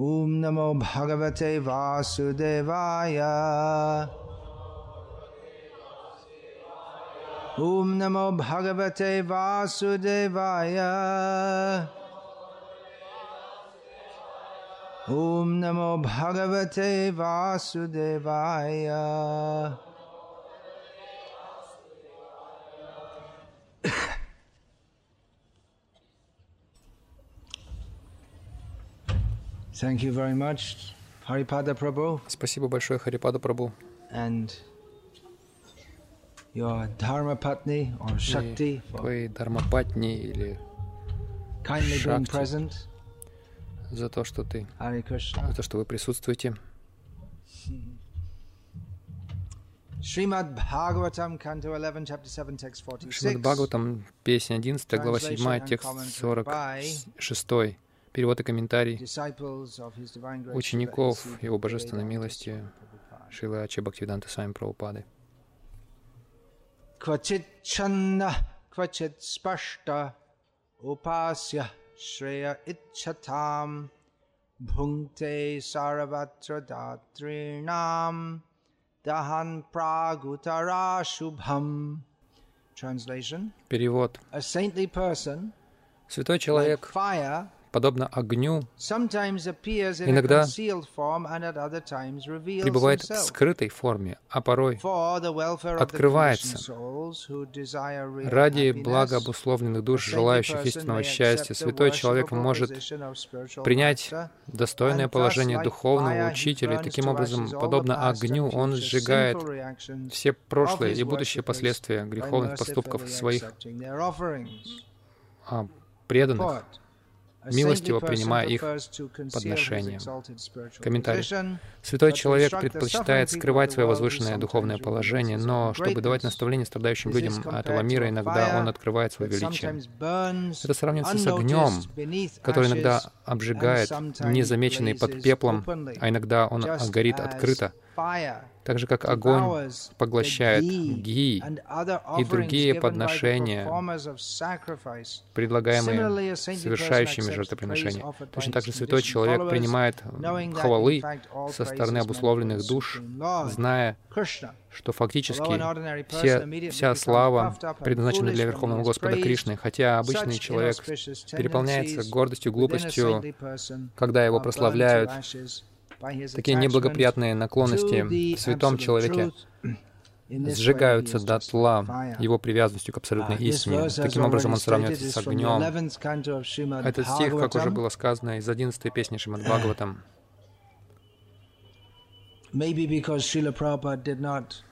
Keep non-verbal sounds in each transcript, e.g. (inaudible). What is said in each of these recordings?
ॐ नमो भगवते वासुदेवाय। ॐ नमो भगवते वासुदेवाय। ॐ नमो भगवते वासुदेवाय। Thank you very much, Haripada Prabhu, Спасибо большое, Харипада Прабу. and your Dharma Patni or И Shakti for твоей Дharmapatni или kindly being present. за то, что ты, за то, что вы присутствуете. Srimad Bhagavatam, Canto 11, Chapter 7, Text 46. Шримад Бхагаватам, песня 11, глава 7, Translation and текст commentary by 46. Перевод и комментарий учеников Его Божественной милости Шила Ачи Бхактивиданта Сами Прабхупады. Квачит бхунте сараватра дахан прагутара шубхам. Translation. Перевод. Святой человек подобно огню, Иногда пребывает в скрытой форме, а порой открывается ради блага обусловленных душ, желающих истинного счастья. Святой человек может принять достойное положение духовного учителя, и таким образом, подобно огню, он сжигает все прошлые и будущие последствия греховных поступков своих а, преданных, милостиво принимая их подношения. spiritual Комментарий. Святой человек предпочитает скрывать свое возвышенное духовное положение, но чтобы давать greatness. наставления страдающим людям этого мира, иногда он открывает свое величие. Это сравнивается с огнем, который иногда обжигает, незамеченный под пеплом, а иногда он горит открыто, так же как огонь поглощает ги, и другие подношения, предлагаемые совершающими жертвоприношения. Точно так же святой человек принимает хвалы со стороны обусловленных душ, зная, что фактически все, вся слава предназначена для Верховного Господа Кришны, хотя обычный человек переполняется гордостью, глупостью, когда его прославляют. Такие неблагоприятные наклонности в святом человеке сжигаются дотла fire. его привязанностью к абсолютной Uh, истине. Таким образом, он сравнивается с огнем. 11th canto of Srimad Этот стих, как уже было сказано, из 11 песни Шримад Бхагаватам.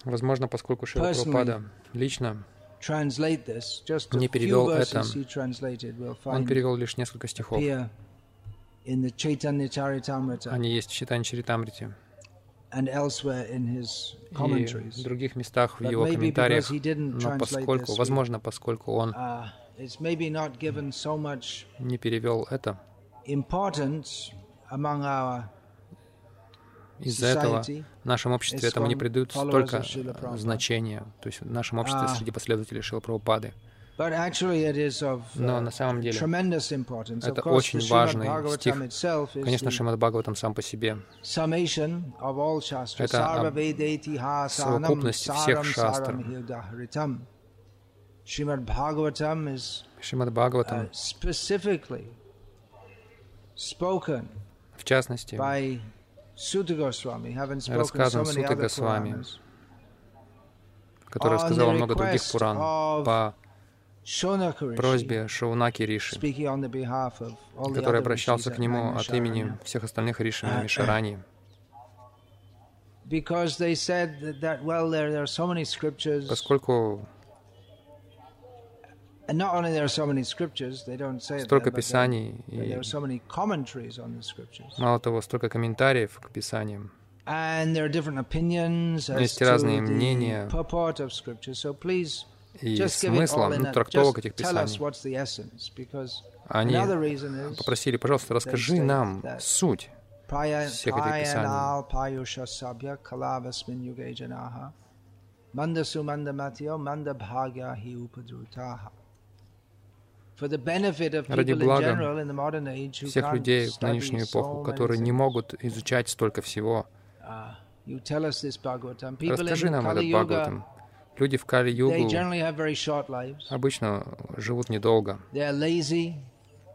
Возможно, поскольку Шила Прабхупада лично Не перевел это. он перевел лишь несколько стихов. appear in the Chaitanya Charitamrita Они есть в Читане Чаритамрите и в других местах в его комментариях. Но поскольку, возможно, поскольку он Uh, не перевел это, из-за этого в нашем обществе этому не придают столько значения. То есть в нашем обществе А. среди последователей Шила Прабхупады. But actually it is of Но uh, на самом деле tremendous importance. Of это очень важный Bhagavatam стих. Конечно, Шримад Бхагаватам сам по себе. Это совокупность всех шастр. Шримад uh, Бхагаватам, в частности, Рассказан other Госвами, который рассказал the много других Пуран по просьбе Шаунаки Риши, который обращался к нему от имени всех остальных Риши на Мишарани. Поскольку столько писаний и, мало того, столько комментариев к писаниям, Есть разные мнения и ну, a, трактовок этих писаний. Они попросили, пожалуйста, расскажи нам суть всех этих писаний. Prayanal Payusha Sabya Kalavasmin Yuge Janaha Manda Sumanda Matyo Manda Bhagya Hi Upadrutaha ради блага всех людей в нынешнюю эпоху, которые не могут изучать столько всего. Uh, Расскажи нам этот Бхагаватам. Люди в Кали-югу обычно живут недолго.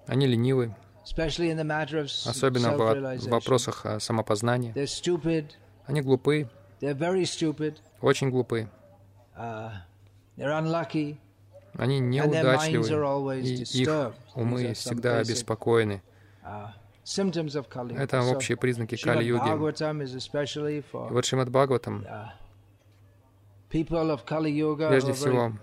Они ленивы, особенно в вопросах а, самопознания. Они глупы, очень глупы. Uh. Они неудачливы, и их умы всегда обеспокоены. uh. Это общие признаки Кали-юги. Вот Шримад Бхагаватам, uh, people of Kali Yuga who прежде всего,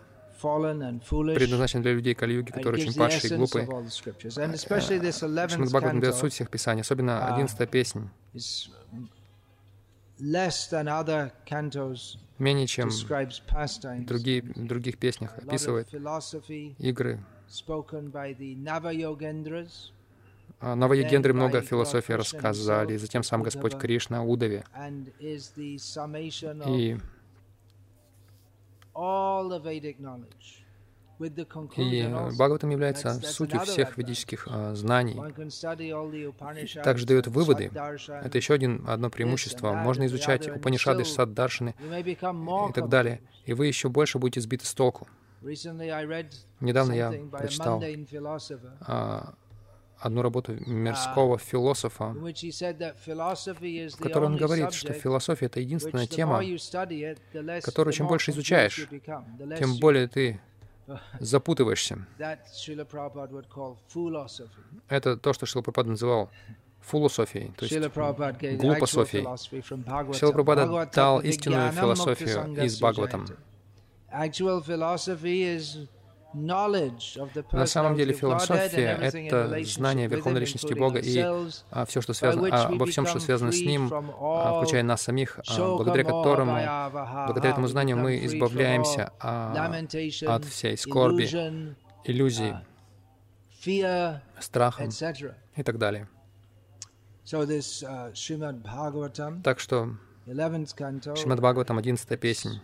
предназначен для людей Кали-юги, которые очень падшие и глупые. of all the scriptures. And especially this 11th Шримад Бхагаватам дает суть всех писаний, особенно А. одиннадцатая песнь. Менее чем другие, других песнях описывает игры. spoken by the Navayogendras Наваягендры много философии рассказали, затем сам Господь. Кришна, Удаве. И, all the Vedic knowledge with the и also. Бхагаватам является сутью всех ведических а, знаний. Upanishads Также дает выводы. Это еще один, одно преимущество. Можно изучать Упанишады, Саддаршины и так далее. И вы еще больше будете сбиты с толку. Недавно я прочитал а, одну работу мирского философа, в которой он говорит, что философия — это единственная тема, которую чем больше изучаешь, тем более ты запутываешься. Это то, что Шила Прабхупада называл философией, то есть глупософией. Шила Прабхупада дал истинную философию из Бхагаватам. На самом деле философия — это знание Верховной Личности Бога и а, все, что связано, а, обо всем, что связано с Ним, а, включая нас самих, а, благодаря которому, благодаря этому знанию мы избавляемся а, от всей скорби, иллюзий, uh, страха и так далее. Uh, Так что 11th canto, Шримад Бхагаватам, 11 песнь,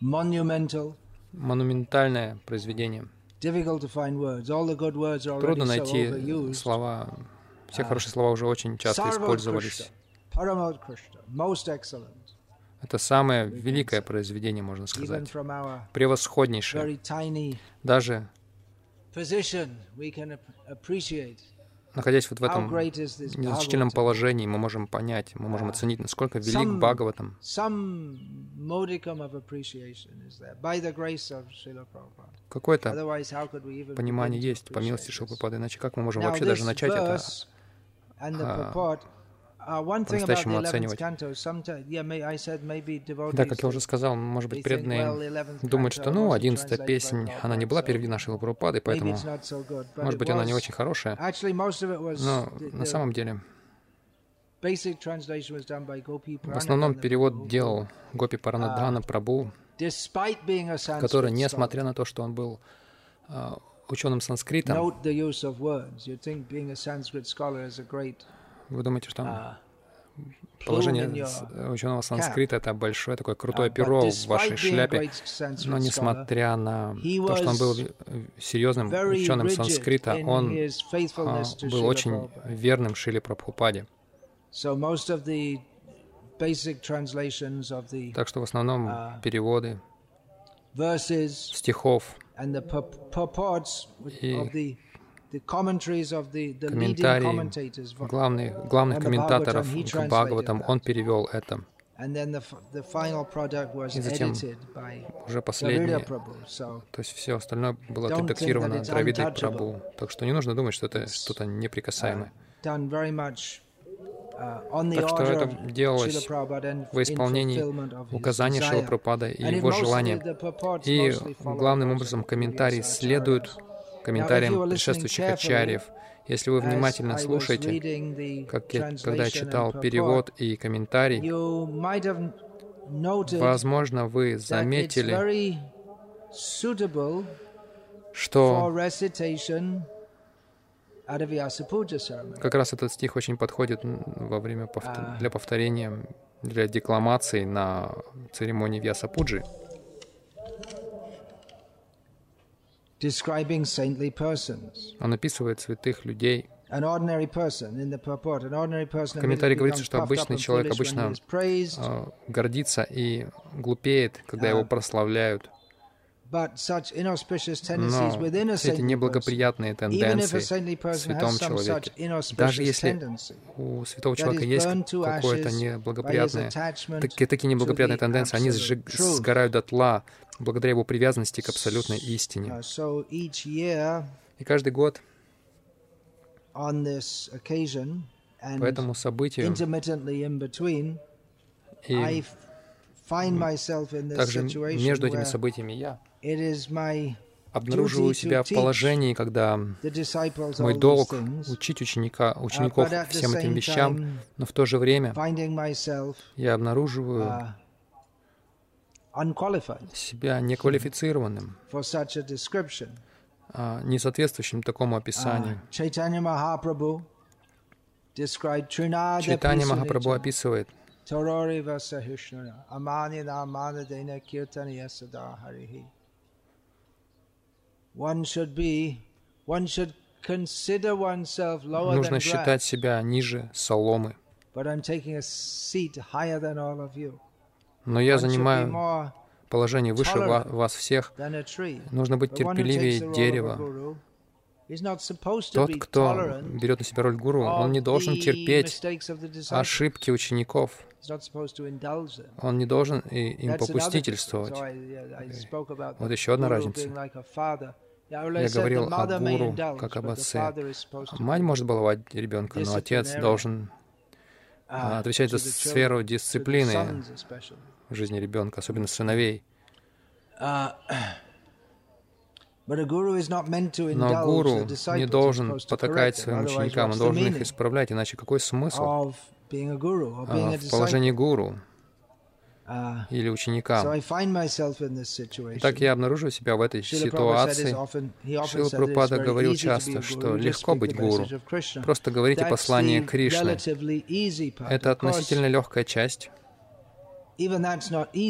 monumental, монументальное произведение. Трудно найти слова, все хорошие слова уже очень часто использовались. Это самое великое произведение, можно сказать. Превосходнейшее. Даже находясь вот в этом незначительном положении, мы можем понять, мы можем оценить, насколько велик Бхагаватам. Какое-то понимание есть по милости? Шилпрапады, иначе как мы можем вообще даже начать это по-настоящему 11th оценивать? Да, как я уже сказал, может быть, преданные the 11th думают, что, ну, одиннадцатая песнь, она не была переведена Шилой Прабхупадой, поэтому, может быть, она не очень хорошая. Но на самом деле, в основном перевод делал Гопи А, Паранадхана Прабу, a Sanskrit который, несмотря на то, что он был а, ученым санскрита, Вы думаете, что uh, положение ученого санскрита это большое такое крутое Uh, перо в вашей шляпе, но несмотря на то, что он был э, серьезным ученым санскрита, он а, был очень верным Шиле Прабхупаде. Так что в основном А. переводы стихов И комментарии главных, главных комментаторов к Бхагаватам, он перевел это. И затем Уже последнее, то есть все остальное было отредактировано Дравидой. Прабу. Так что не нужно думать, что это что-то неприкасаемое. uh, Так что это делалось in исполнении указаний desire. Шила Прабхупада и его желания. И главным образом комментарии следуют. Комментариям предшествующих ачарьев. Если вы внимательно слушаете, как я, когда читал перевод и комментарий, возможно, вы заметили, что как раз этот стих очень подходит во время повт- А. для повторения, для декламации на церемонии Вьяса Он описывает святых людей. В комментарии говорится, что обычный человек обычно э, гордится и глупеет, когда его прославляют. inauspicious tendencies Но все эти неблагоприятные тенденции в святом человеке, даже если у святого человека есть какое-то неблагоприятное, такие, такие неблагоприятные тенденции, они сжиг- сгорают дотла благодаря его привязанности к абсолютной истине. И каждый год по этому событию и также между этими событиями я обнаруживаю себя в положении, когда мой долг учить ученика, учеников всем этим вещам, но в то же время я обнаруживаю uh, себя неквалифицированным, for such a description. а, не соответствующим такому Uh, описанию. Чайтанья Махапрабху описывает Torori Vasahushnana, Amani Namana Dena Kirtani Yasada Harihi. One should be, one should consider oneself lower than Нужно считать себя ниже соломы. but I'm taking a seat higher than all of you. Но я занимаю положение выше вас всех. Нужно быть терпеливее дерева. Тот, кто берет на себя роль гуру, он не должен терпеть ошибки учеников. Он не должен им попустительствовать. Вот еще одна разница. Я говорил о гуру как об отце. Мать может баловать ребенка, но отец должен uh, отвечать за сферу дисциплины. В жизни ребенка, особенно сыновей. Uh, Но гуру не должен потакать своим ученикам, он должен их исправлять, иначе какой смысл а, в положении гуру Uh, или ученика? Так я обнаруживаю себя в этой ситуации. Прабхупада very говорил часто, что легко быть гуру. Просто говорите послание Кришны. Это относительно легкая часть.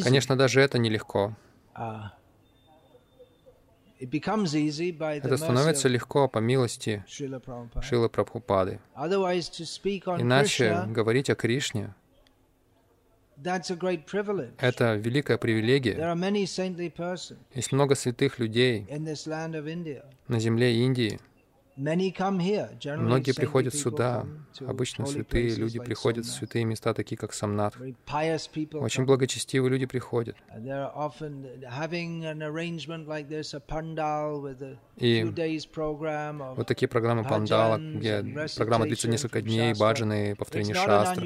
Конечно, даже это нелегко. Uh, Это становится легко по милости. Шилы Прабхупады. Иначе говорить о Кришне это великая привилегия. Есть много святых людей на земле Индии. Многие приходят сюда. Обычно святые люди приходят в святые места, такие как Самнат. Очень благочестивые люди приходят. И вот такие программы пандала, где программа длится несколько дней, баджаны, повторение шастр.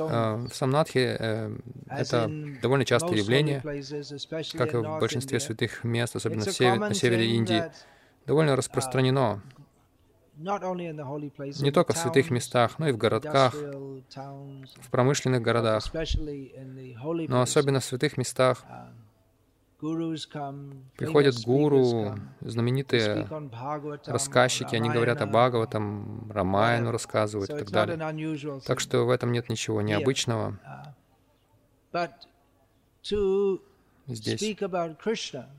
А, В Самнатхе э, это довольно частое явление, как и в большинстве святых мест, особенно на севере Индии. Довольно распространено holy places, не только в святых местах, но и в городках, в промышленных городах, но особенно в святых местах Uh, приходят гуру, знаменитые рассказчики, они говорят о. Бхагаватам, Рамаяну whatever. рассказывают и так далее. Так что в этом нет ничего необычного Uh, здесь.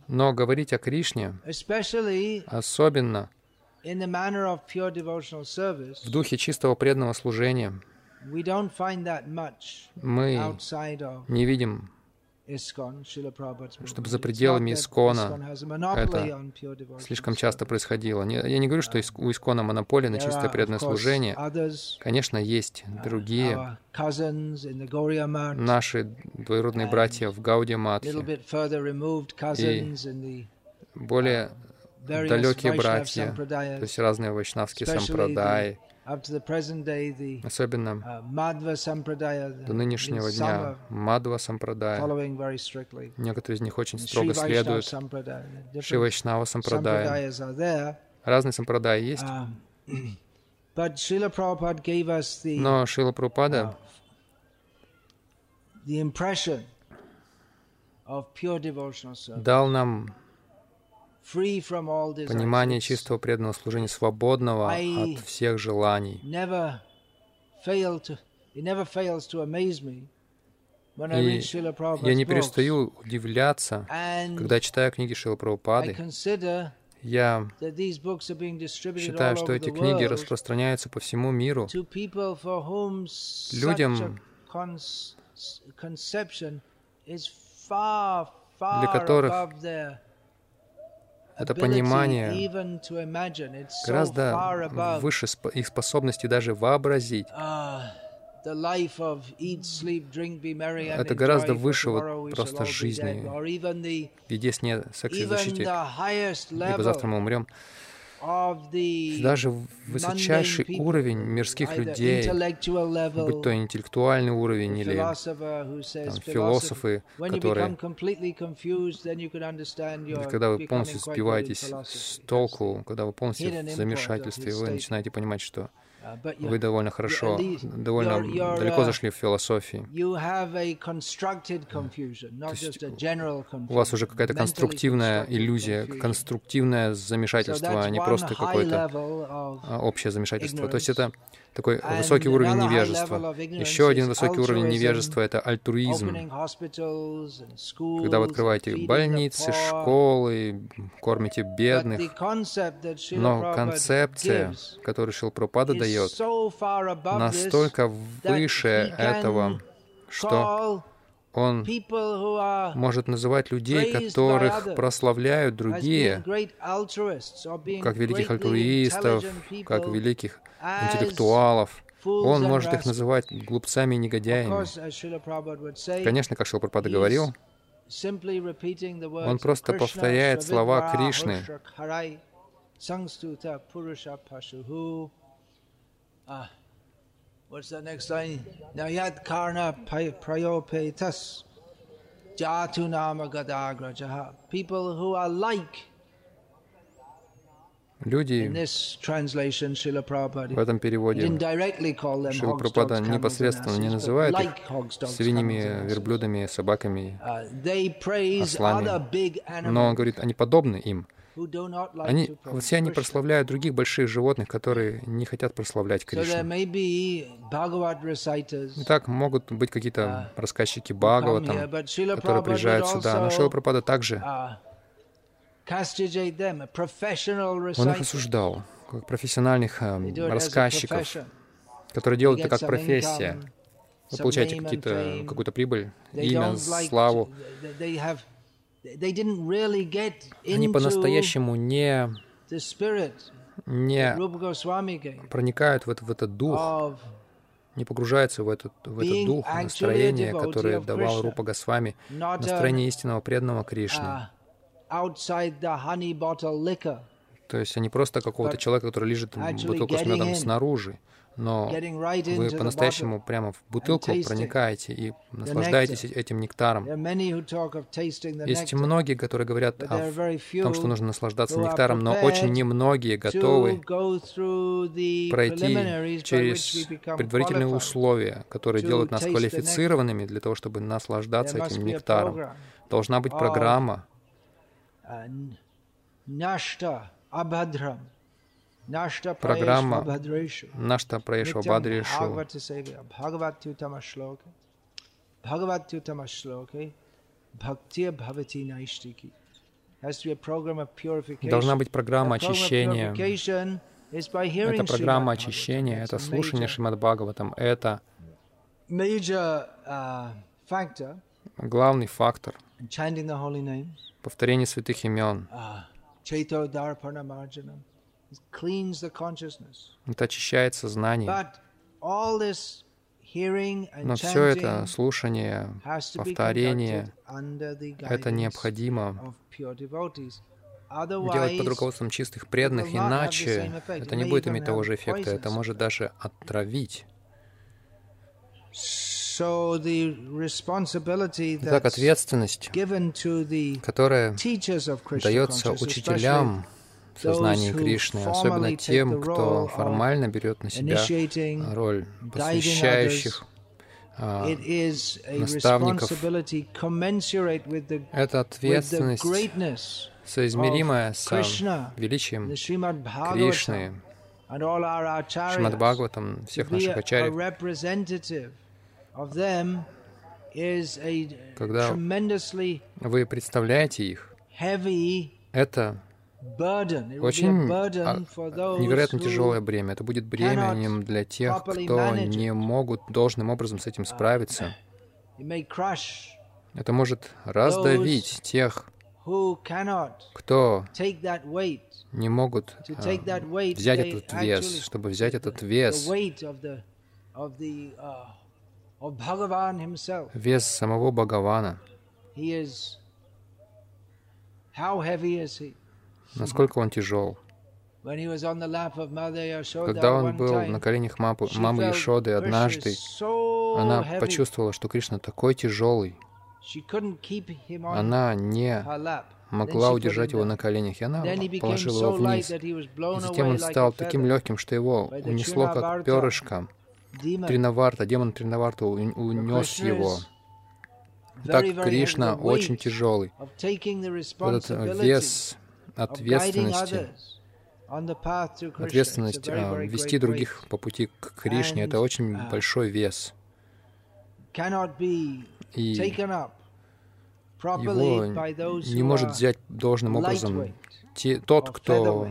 Но говорить о Кришне, особенно в духе чистого преданного служения, мы не видим, чтобы за пределами Искона это слишком часто происходило. Я не говорю, что у Искона монополия на чистое преданное служение. Конечно, есть другие. Gaudiya Math, наши двоюродные братья в in the более various далекие братья, то есть разные вайшнавские сампрадаи, Особенно uh, до нынешнего дня, Мадва Сампрадая. Некоторые из них очень строго следуют Sampradaya, different Шри Вайшнава Сампрадая. Разные сампрадаи есть, Um, но Шила Прабхупада дал нам понимание чистого преданного служения, свободного от всех желаний. И я не перестаю удивляться, когда читаю книги Шила Прабхупады, Я считаю, что эти книги распространяются по всему миру Людям, для которых это понимание гораздо выше их способности даже вообразить. Ah, Это гораздо выше вот просто жизни. еде, сне, сексе защите, the highest ибо завтра мы умрем. Даже высочайший уровень мирских людей, будь то интеллектуальный уровень или там, философы, которые, когда вы полностью сбиваетесь с толку, когда вы полностью в замешательстве, вы начинаете понимать, что Uh, вы довольно хорошо, довольно далеко uh, зашли в философии. not есть. У вас уже какая-то конструктивная иллюзия, конструктивное замешательство, а не просто какое-то а, общее замешательство. То есть это такой высокий уровень невежества. Еще один высокий уровень невежества — это альтруизм. Когда вы открываете больницы, школы, кормите бедных. Но концепция, которую Шилпрапада дает, настолько выше этого, что он может называть людей, которых прославляют другие, как великих альтруистов, как великих интеллектуалов. Он может их называть глупцами и негодяями. Конечно, как Шилпрапада говорил, Он просто повторяет слова Кришны. What's the next line? Nayat Karna Prayopetas Jatu Nama Gadagrajaha. People who are like, люди в этом переводе Прабхупада and непосредственно не называет их свиньями, верблюдами, собаками, Uh, ослами. но он говорит, они подобны им. Они, все они прославляют других больших животных, которые не хотят прославлять Кришну. Итак, могут быть какие-то рассказчики come here, Бхагаватам, которые приезжают сюда. Но Шила Прабхупада также, professional он их осуждал, как профессиональных э, рассказчиков, которые делают это как профессия. Вы получаете какие-то, какую-то прибыль, имя, славу. Они по-настоящему не, не проникают в, это, в этот дух, не погружаются в этот, в этот дух, actually настроение, которое давал. Рупа Госвами, настроение истинного преданного Кришны. bottle liquor, То есть они просто какого-то человека, который лежит бутылку с медом снаружи, но вы по-настоящему прямо в бутылку проникаете и наслаждаетесь этим нектаром. Есть многие, которые говорят о том, что нужно наслаждаться нектаром, но очень немногие готовы пройти через предварительные условия, которые делают нас квалифицированными для того, чтобы наслаждаться этим нектаром. Должна быть программа Uh, Программа. Нашта Nityam Бадришу. Должна быть программа очищения. Это программа очищения, это слушание Шримад Бхагаватам. Это uh, главный фактор повторения святых имен. Uh. Это очищает сознание. Но все это слушание, повторение, это необходимо делать под руководством чистых преданных, иначе это не будет иметь того же эффекта, это может даже отравить. Итак, ответственность, которая дается учителям в сознании Кришны, особенно тем, кто формально берет на себя роль посвящающих, а, наставников. это ответственность, соизмеримая с величием Кришны, Шримад. Бхагаватам, всех наших ачарьев. Когда Вы представляете их, это очень а, невероятно тяжелое бремя. Это будет бременем для тех, кто не могут должным образом с этим справиться. (coughs) Это может раздавить тех, кто не могут а, взять этот вес, чтобы взять этот вес, вес самого Бхагавана. Насколько он тяжел. Когда он был на коленях мамы, мамы Ишоды однажды, она почувствовала, что Кришна такой тяжелый. Она не могла удержать его на коленях, и она положила его вниз. И затем он стал таким легким, что его унесло как перышко. Тринаварта, демон Тринаварта унес его. Так Кришна очень тяжелый. Этот вес ответственности, ответственность а, вести других по пути к Кришне, это очень uh, большой вес. И его не может взять должным образом те, тот, кто,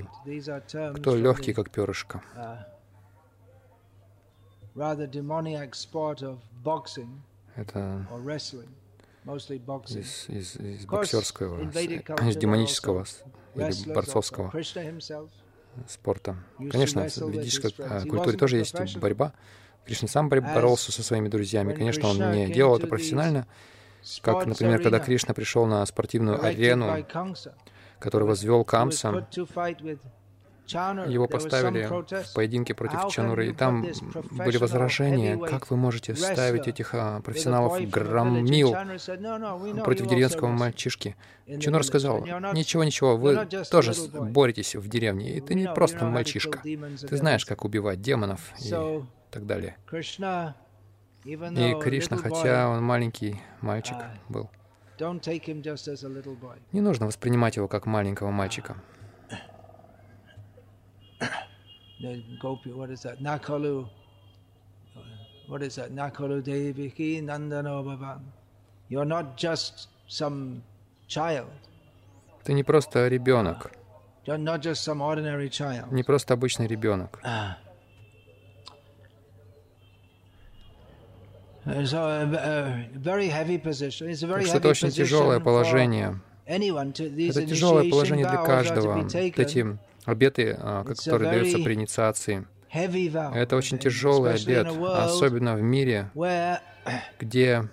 кто легкий, как перышко. Uh, это из, из, из боксерского, из демонического или борцовского спорта. Конечно, в ведической а, культуре тоже есть борьба. Кришна сам боролся со своими друзьями. Конечно, он не делал это профессионально. Как, например, когда Кришна пришел на спортивную арену, которую возвел Камса, его поставили в поединке против Чануры, и там были возражения, как вы можете ставить этих а, профессионалов громил против деревенского мальчишки. Чанур сказал, ничего, ничего, вы тоже боретесь в деревне, и ты не просто мальчишка. Ты знаешь, как убивать демонов и так далее. И Кришна, хотя он маленький мальчик uh, был, не нужно воспринимать его как маленького мальчика. Gopi, what is that? Nakalu. What is that? Nakalu Deviki Nandano Bhavan. You're not just some child. Ты не просто ребенок. You're not just some ordinary child. Не просто обычный ребенок. Так что это очень тяжелое положение. Это тяжелое положение для каждого. Эти обеты, а, которые даются при инициации. Это очень тяжелый обет, особенно в мире, где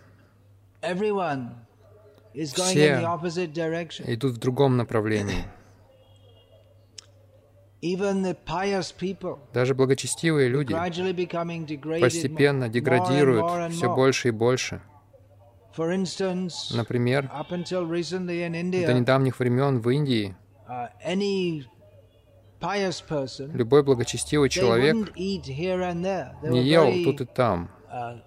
все идут в другом направлении. Даже благочестивые люди постепенно деградируют все больше и больше. Например, до недавних времен в Индии uh, любой благочестивый человек не ел тут и там. Uh,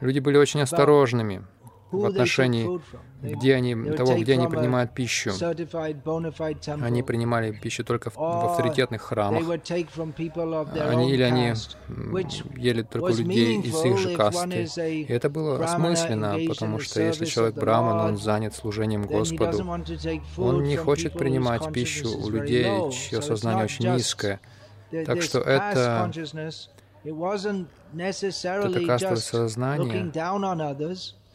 Люди были очень осторожными в отношении где они, того, где они принимают пищу. Они принимали пищу только в, в авторитетных храмах. Они, или они ели только людей из их же касты. И это было осмысленно, потому что если человек браман, он занят служением Господу, он не хочет принимать пищу у людей, чье сознание очень низкое. Так что это это кастовое сознание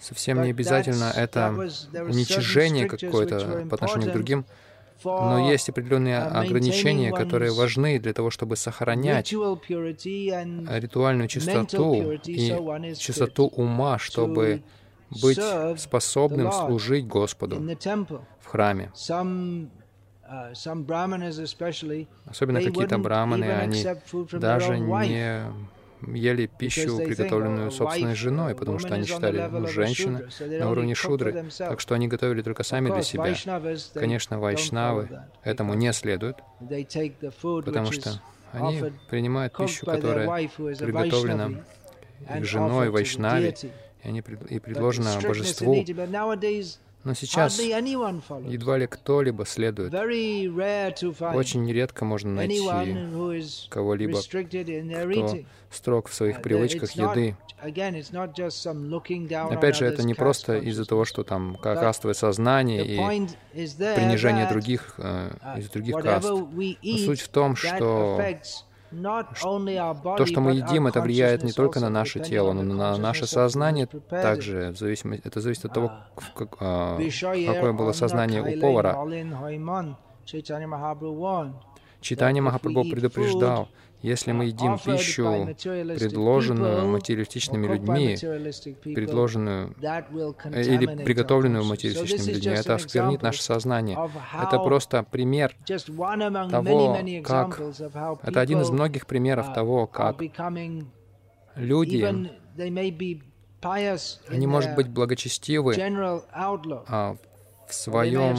совсем не обязательно это уничижение какое-то по отношению к другим, но есть определенные ограничения, которые важны для того, чтобы сохранять ритуальную чистоту и чистоту ума, чтобы быть способным служить Господу в храме. Особенно какие-то браманы, они даже не ели пищу, приготовленную собственной женой, потому что они считали ну, женщины на уровне шудры, так что они готовили только сами для себя. Конечно, вайшнавы этому не следуют, потому что они принимают пищу, которая приготовлена их женой, вайшнави, и, они, и предложена божеству. Но сейчас едва ли кто-либо следует. Очень редко можно найти кого-либо, кто строг в своих привычках еды. Опять же, это не просто из-за того, что там кастовое сознание и принижение других э, из других каст. Но суть в том, что то, что мы едим, это влияет не только на наше тело, но на наше сознание также. В зависимости, это зависит от того, как, а, какое было сознание у повара. Читание Махапрабху предупреждал, если мы едим пищу, предложенную материалистичными людьми, предложенную или приготовленную материалистичными людьми, это осквернит наше сознание. Это просто пример того, как... Это один из многих примеров того, как люди, они, может быть, благочестивы а, в своем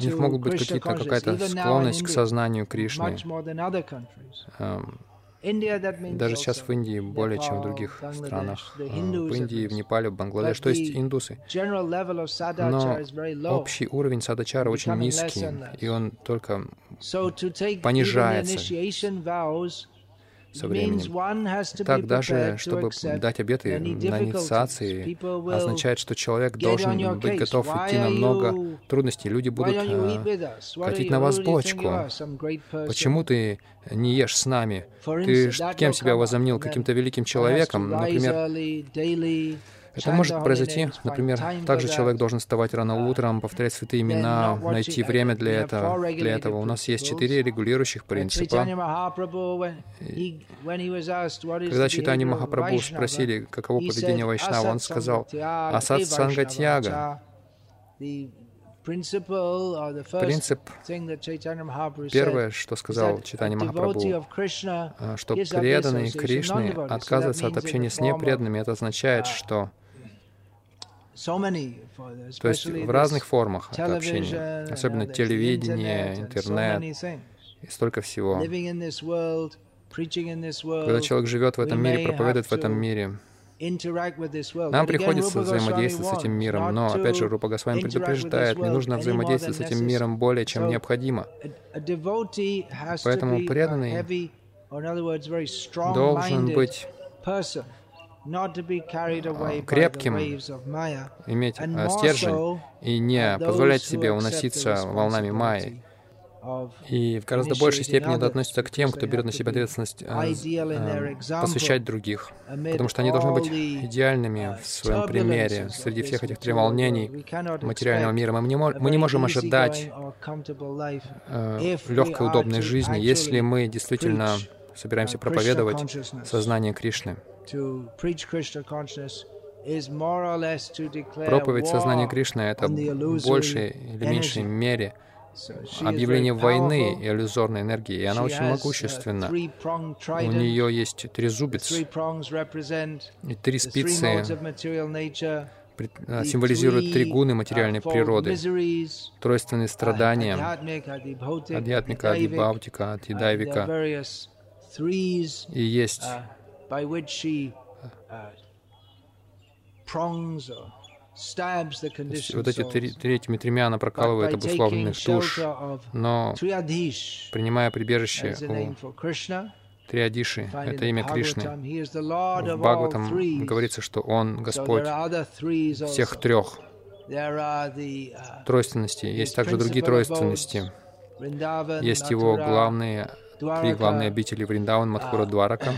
у них могут быть какие-то, какая-то склонность к сознанию Кришны. Эм, даже сейчас в Индии более, чем в других странах. Э, в Индии, в Непале, в Бангладеше, то есть индусы. Но общий уровень садачара очень низкий, и он только понижается со временем. Так даже, чтобы дать обеты на инициации, означает, что человек должен быть готов идти на много трудностей. Люди будут э, катить на вас бочку. Почему ты не ешь с нами? Ты кем себя возомнил? Каким-то великим человеком? Например, это может произойти, например, также человек должен вставать рано утром, повторять святые имена, найти время для этого. Для этого у нас есть четыре регулирующих принципа. Когда Читани Махапрабху спросили, каково поведение Вайшнава, он сказал, «Асад Сангатьяга». Принцип, первое, что сказал Читани Махапрабху, а, что преданные Кришны отказываются от общения с непреданными. Это означает, что то есть в разных формах это общение, особенно телевидение, интернет, и столько всего. Когда человек живет в этом мире, проповедует в этом мире, нам приходится взаимодействовать с этим миром, но, опять же, Рупа Госвами предупреждает, не нужно взаимодействовать с этим миром более, чем необходимо. Поэтому преданный должен быть крепким, иметь э, стержень и не позволять себе уноситься волнами майи. И в гораздо большей степени это относится к тем, кто берет на себя ответственность э, э, посвящать других, потому что они должны быть идеальными в своем примере среди всех этих треволнений материального мира. Мы не, мы не можем ожидать э, легкой, удобной жизни, если мы действительно собираемся проповедовать сознание Кришны. Проповедь сознания Кришны — это в большей или меньшей мере объявление войны иллюзорной энергии, и она очень могущественна. У нее есть три зубец, и три спицы символизируют три гуны материальной природы, тройственные страдания, адьятмика, адибаутика, адидайвика, и есть есть вот эти три, этими тремя она прокалывает обусловленных душ, но принимая прибежище у Триадиши, это имя Кришны. В Бхагаватам говорится, что Он Господь всех трех uh, тройственностей. Есть также другие тройственности. Есть Его главные, три главные обители Вриндаван, Мадхура, Дварака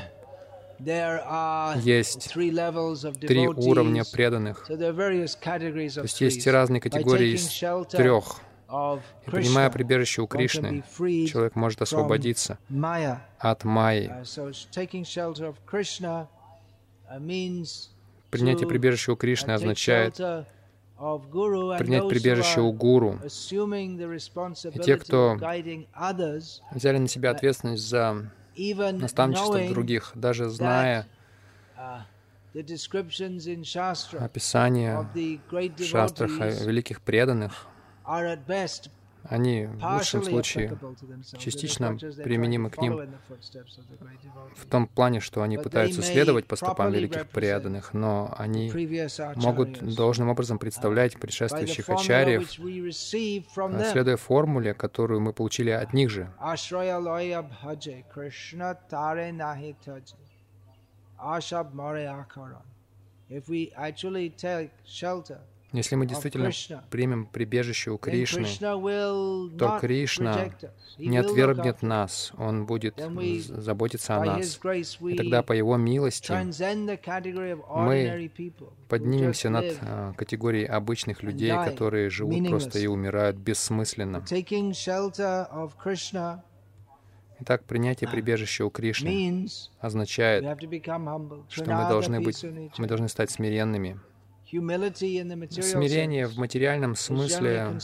есть три уровня преданных. То есть есть разные категории из трех. И принимая прибежище у Кришны, человек может освободиться от майи. Uh, uh, Принятие прибежища у Кришны означает принять прибежище у гуру. И те, кто взяли на себя ответственность за наставничество других, даже зная uh, описание в шастрах великих преданных, они в лучшем случае частично применимы к ним. в том плане, что они пытаются следовать по стопам великих преданных, но они могут должным образом представлять предшествующих ачарьев, следуя формуле, которую мы получили от них же. If we actually take shelter если мы действительно примем прибежище у Кришны, то Кришна не отвергнет нас, Он будет заботиться о нас. И тогда по Его милости мы поднимемся над а, категорией обычных людей, которые живут просто и умирают бессмысленно. Итак, принятие прибежища у Кришны означает, что мы должны быть, мы должны стать смиренными, Смирение в материальном смысле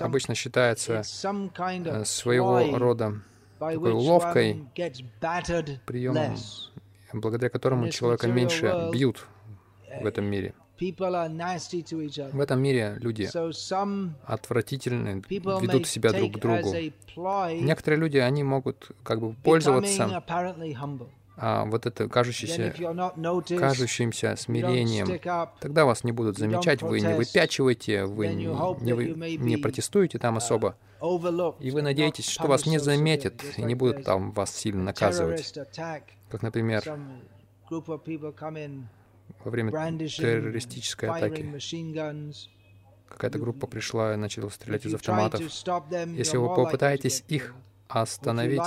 обычно считается э, своего рода такой уловкой, приемом, благодаря которому человека меньше бьют в этом мире. В этом мире люди отвратительны, ведут себя друг к другу. Некоторые люди, они могут как бы пользоваться а, вот это кажущееся, кажущимся смирением, тогда вас не будут замечать, вы не выпячиваете, вы не, не, вы не протестуете там особо, и вы надеетесь, что вас не заметят и не будут там вас сильно наказывать. Как, например, во время террористической атаки. какая-то группа пришла и начала стрелять из автоматов. Если вы попытаетесь их остановить,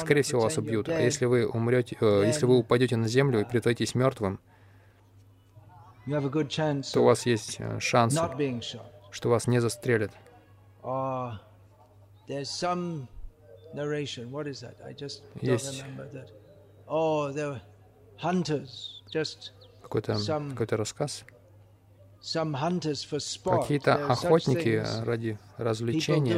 скорее всего, вас убьют. А если вы умрете, э, если вы упадете на землю и притворитесь мертвым, то у вас есть э, шанс, что вас не застрелят. Есть какой-то какой рассказ. Какие-то охотники ради развлечения.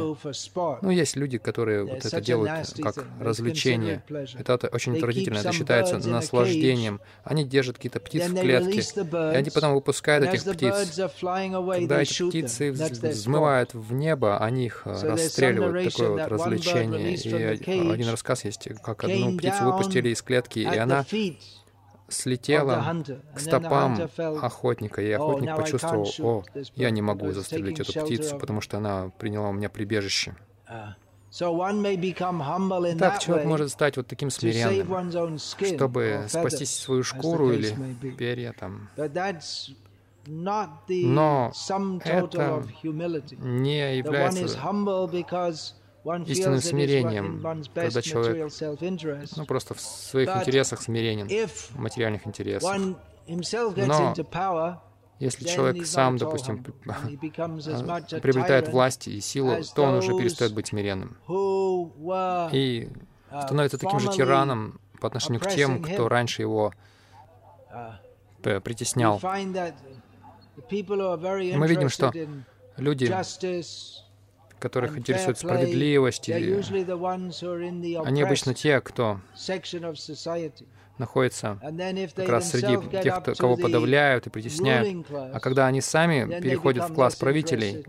Ну, есть люди, которые вот это делают как развлечение. Это очень отвратительно, это считается наслаждением. Они держат какие-то птиц в клетке, и они потом выпускают этих птиц. Когда эти птицы взмывают в небо, они их расстреливают. Такое вот развлечение. И один рассказ есть, как одну птицу выпустили из клетки, и она слетела к стопам охотника, и oh, охотник почувствовал, о, я не могу застрелить эту птицу, потому что она приняла у меня прибежище. Uh, так человек может стать вот таким смиренным, чтобы спасти свою шкуру или перья там. Но это не является истинным смирением, когда человек ну, просто в своих интересах смиренен, в материальных интересах. Но если человек сам, допустим, (laughs) приобретает власть и силу, то он уже перестает быть смиренным. И uh, становится таким же тираном по отношению к тем, кто раньше его uh, притеснял. Мы видим, что люди которых интересует справедливость. Они обычно те, кто находится как раз среди тех, кто, кого подавляют и притесняют. А когда они сами переходят в класс правителей,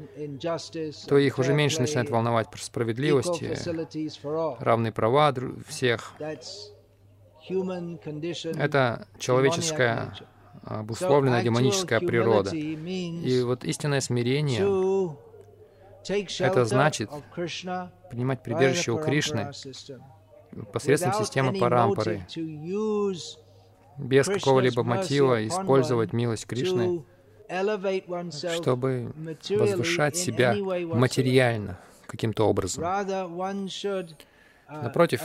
то их уже меньше начинает волновать про справедливость, равные права всех. Это человеческая обусловленная демоническая природа. И вот истинное смирение это значит принимать прибежище у Кришны посредством системы Парампары, без какого-либо мотива использовать милость Кришны, чтобы возвышать себя материально каким-то образом. Uh, Напротив,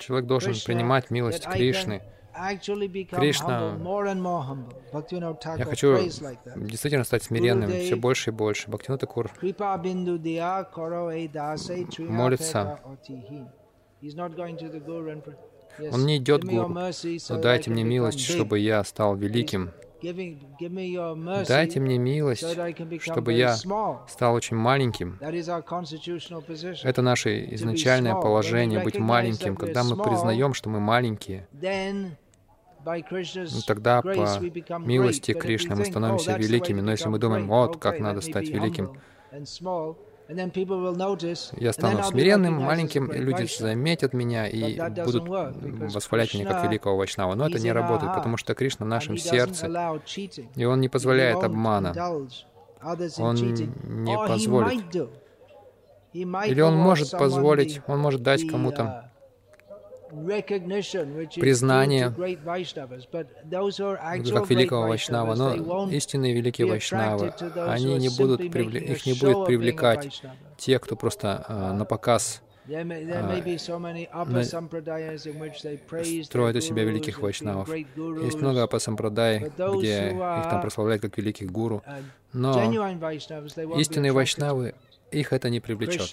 человек должен принимать милость Кришны — Кришна, я хочу действительно стать смиренным все больше и больше. Бхактивinoda Такур молится. Он не идет к Гуру. Но дайте мне милость, чтобы я стал великим. Дайте мне милость, чтобы я стал очень маленьким. Это наше изначальное положение, быть маленьким. Когда мы признаем, что мы маленькие, тогда по милости Кришны мы становимся великими. Но если мы думаем, вот как надо стать великим, Я стану смиренным, маленьким, и люди заметят меня и будут восхвалять меня как великого Вайшнава. Но это не работает, потому что Кришна в нашем сердце, и Он не позволяет обмана. Он не позволит. Или Он может позволить, Он может дать кому-то признание как великого Вайшнава, но истинные великие Вайшнавы, они не будут, их не будет привлекать те, кто просто uh, на показ. Строят у себя великих вайшнавов. Есть много апасампрадай, где их там прославляют как великих гуру, но истинные вайшнавы, их это не привлечет.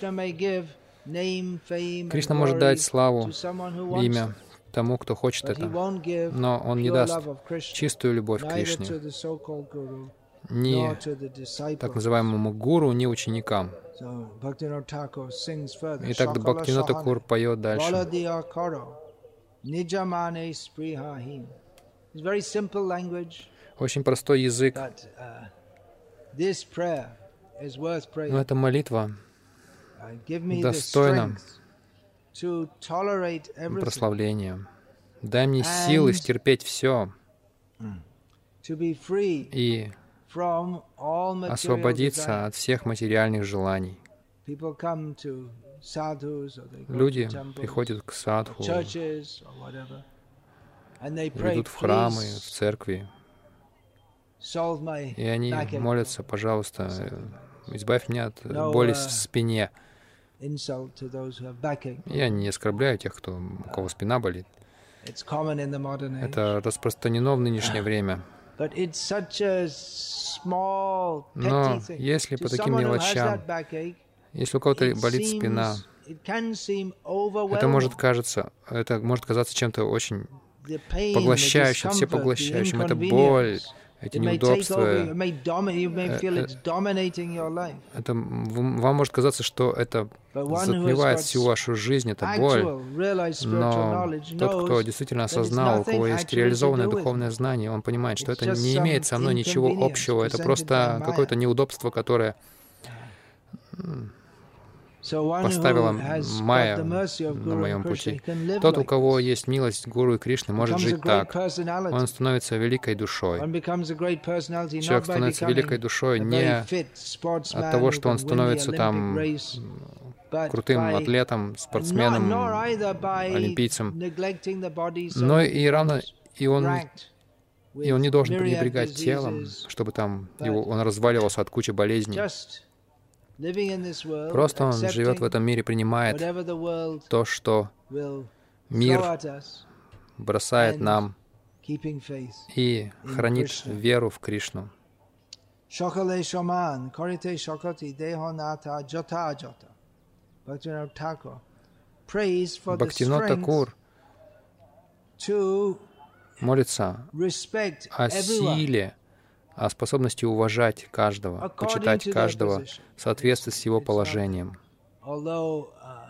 Кришна может дать славу, имя тому, кто хочет это, но Он не даст чистую любовь к Кришне, ни так называемому гуру, ни ученикам. Итак, Бхактинота Кур поет дальше. Очень простой язык. Но эта молитва достойна прославления. Дай мне силы стерпеть все и освободиться от всех материальных желаний. Люди приходят к садху, идут в храмы, в церкви, и они молятся, пожалуйста, избавь меня от боли в спине. Я не оскорбляю тех, кто, у кого спина болит. Это распространено в нынешнее время. Но если по таким мелочам, если у кого-то болит спина, это может кажется, это может казаться чем-то очень поглощающим, всепоглощающим. Это боль, эти неудобства. Э, э, это вам может казаться, что это затмевает всю вашу жизнь, это боль. Но тот, кто действительно осознал, у кого есть реализованное духовное знание, он понимает, что это не имеет со мной ничего общего, это просто какое-то неудобство, которое поставила Майя на моем пути. Тот, у кого есть милость Гуру и Кришны, может жить так. Он становится великой душой. Человек становится великой душой не от того, что он становится там крутым атлетом, спортсменом, олимпийцем, но и равно и он и он не должен пренебрегать телом, чтобы там его, он разваливался от кучи болезней. Просто он живет в этом мире, принимает то, что мир бросает нам и хранит веру в Кришну. Бхактинот Такур молится о силе о способности уважать каждого, почитать каждого в соответствии с его положением. Uh,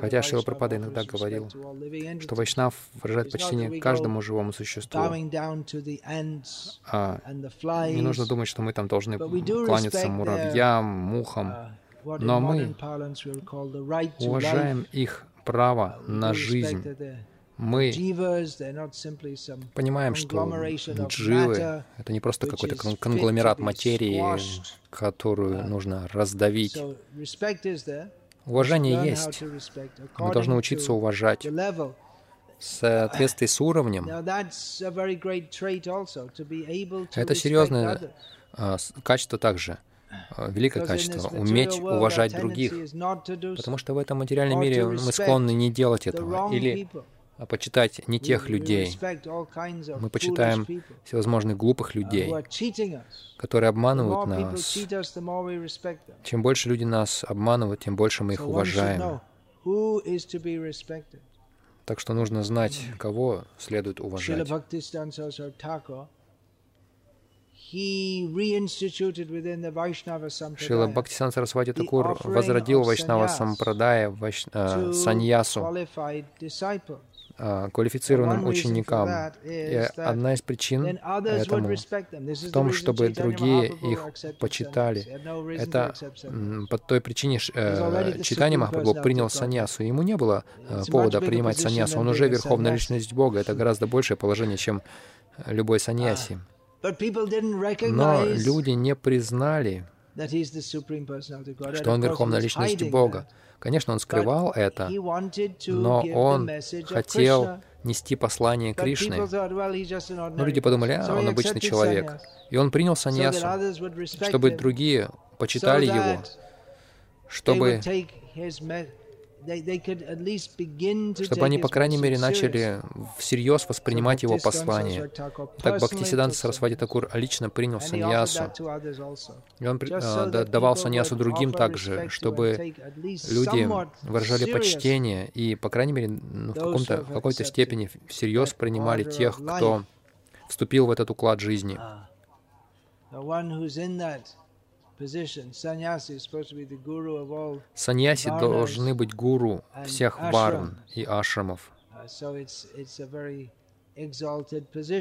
Хотя Шила Прабхада иногда говорил, что Вайшнав выражает почтение каждому живому существу. А не нужно думать, что мы там должны кланяться муравьям, мухам, uh, но мы уважаем их право на жизнь, мы понимаем, что дживы — это не просто какой-то конгломерат материи, которую нужно раздавить. Уважение есть. Мы должны учиться уважать. в соответствии с уровнем. Это серьезное а, качество также, а, великое качество, уметь уважать других, потому что в этом материальном мире мы склонны не делать этого, или почитать не тех людей. Мы почитаем всевозможных глупых людей, которые обманывают нас. Чем больше люди нас обманывают, тем больше мы их уважаем. Так что нужно знать, кого следует уважать. Шила Бхактисан Сарасвати Такур возродил Вайшнава Сампрадая, вайш... э, саньясу, а, квалифицированным ученикам. И одна из причин этому в том, чтобы другие их почитали. Это по той причине э, читания Махапрабху принял саньясу. Ему не было э, повода принимать саньясу. Он уже верховная личность Бога. Это гораздо большее положение, чем любой саньяси. Но люди не признали, что он верховная личность Бога. Конечно, он скрывал это, но он хотел нести послание Кришны. Но люди подумали, а, он обычный человек. И он принял саньясу, чтобы другие почитали его, чтобы чтобы они, по крайней мере, начали всерьез воспринимать его послание. Так Бхактисиданта Сарасвати Такур лично принял саньясу, и он э, давал саньясу другим также, чтобы люди выражали почтение и, по крайней мере, ну, в, каком-то, в какой-то степени всерьез принимали тех, кто вступил в этот уклад жизни. Саньяси должны быть гуру всех варн и ашрамов. Uh,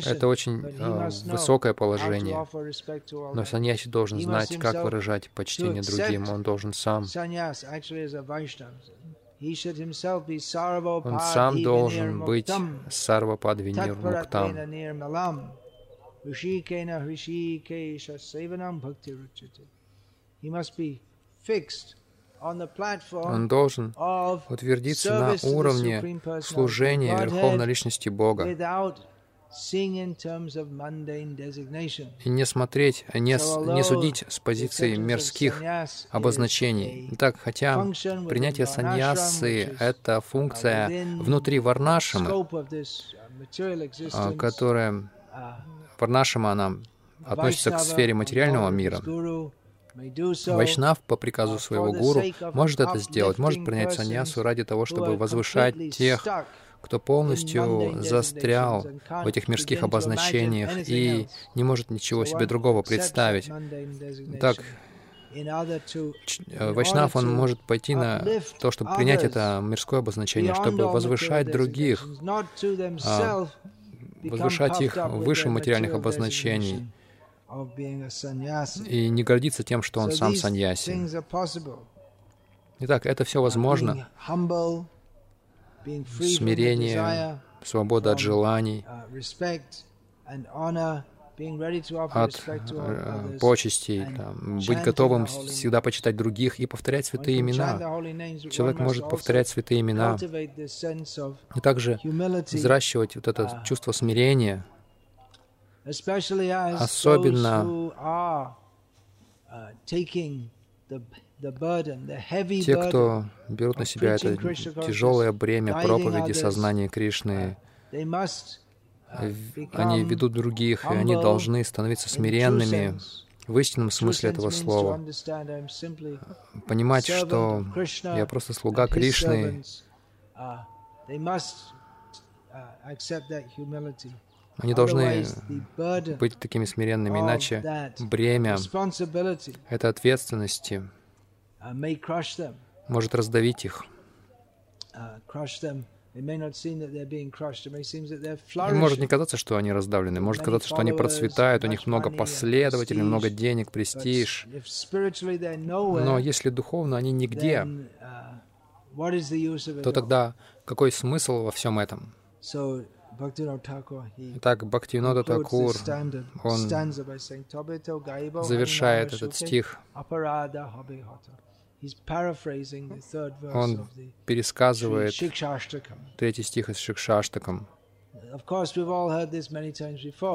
Это очень э, высокое положение. Но саньяси должен знать, как выражать почтение другим. Он должен сам. Он сам должен быть сарвападвинир муктам. Он должен утвердиться на уровне служения Верховной Личности Бога. и не смотреть, не, не судить с позиции мирских обозначений. Так, хотя принятие саньясы — это функция внутри варнашамы, а, которая варнашама, она относится к сфере материального мира, Вайшнав по приказу своего гуру может это сделать, может принять саньясу ради того, чтобы возвышать тех, кто полностью застрял в этих мирских обозначениях и не может ничего себе другого представить. Так, э, Вайшнав, он может пойти на то, чтобы принять это мирское обозначение, чтобы возвышать других, а, возвышать их выше материальных обозначений и не гордиться тем, что он сам саньяси. Итак, это все возможно. Смирение, свобода от желаний, uh, от э, почестей, там, быть готовым всегда почитать других и повторять святые имена. Человек может повторять святые имена и также взращивать вот это uh, чувство смирения, особенно uh, те, кто берут на себя это тяжелое бремя проповеди сознания Кришны, uh, они ведут других, и они должны становиться смиренными в истинном смысле этого слова. Понимать, что я просто слуга Кришны, uh, они должны быть такими смиренными, иначе бремя этой ответственности uh, может раздавить их. Uh, Им может не казаться, что они раздавлены, может казаться, что они процветают, у них много последователей, много денег, престиж. Но если духовно они нигде, uh, то тогда какой смысл во всем этом? Так, Бхактивинода Такур, он завершает этот стих. Он пересказывает третий стих из Шикшаштакам.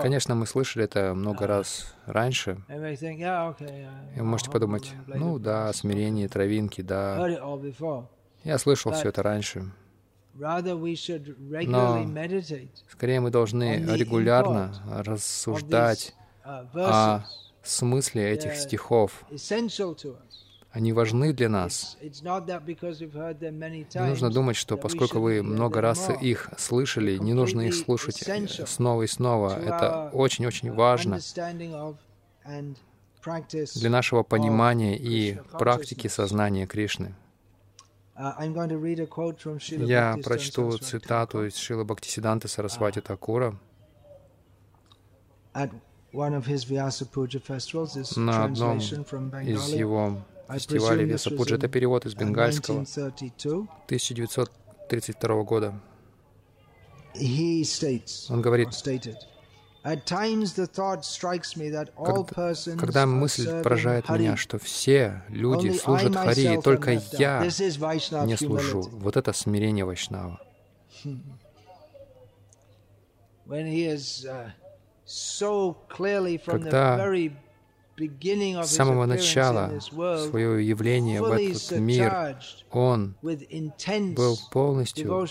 Конечно, мы слышали это много раз раньше. И вы можете подумать, ну да, смирение, травинки, да. Я слышал все это раньше. Но скорее мы должны регулярно рассуждать uh, о смысле этих стихов. Они важны для нас. Не нужно думать, что поскольку вы много раз их слышали, не нужно их слушать снова и снова. Это очень-очень важно для нашего понимания и практики сознания Кришны. Uh, Я прочту цитату из Шилы Бхактисиданты Сарасвати uh, Такура. На одном из его фестивалей Вьясапуджа, это перевод из бенгальского 1932 года. Он говорит, когда мысль поражает меня, что все люди служат Хари, и только я не служу, вот это смирение Вайшнава. (laughs) Когда с самого начала своего явления в этот мир он был полностью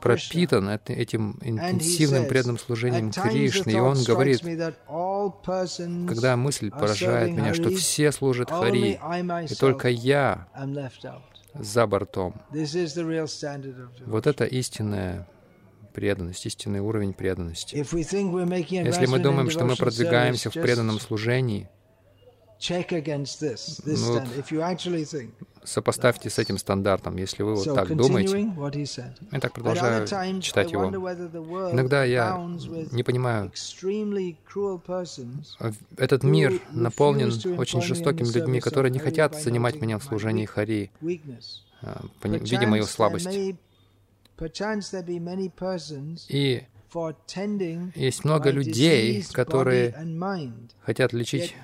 пропитан этим интенсивным преданным служением Кришны. И он говорит, когда мысль поражает меня, что все служат Хари, и только я за бортом. Вот это истинная преданность, истинный уровень преданности. Если мы думаем, что мы продвигаемся в преданном служении, ну, сопоставьте с этим стандартом, если вы вот так думаете. Я так продолжаю читать его. Иногда я не понимаю, этот мир наполнен очень жестокими людьми, которые не хотят занимать меня в служении Хари, а, видя мою слабость. И есть много людей, которые хотят лечить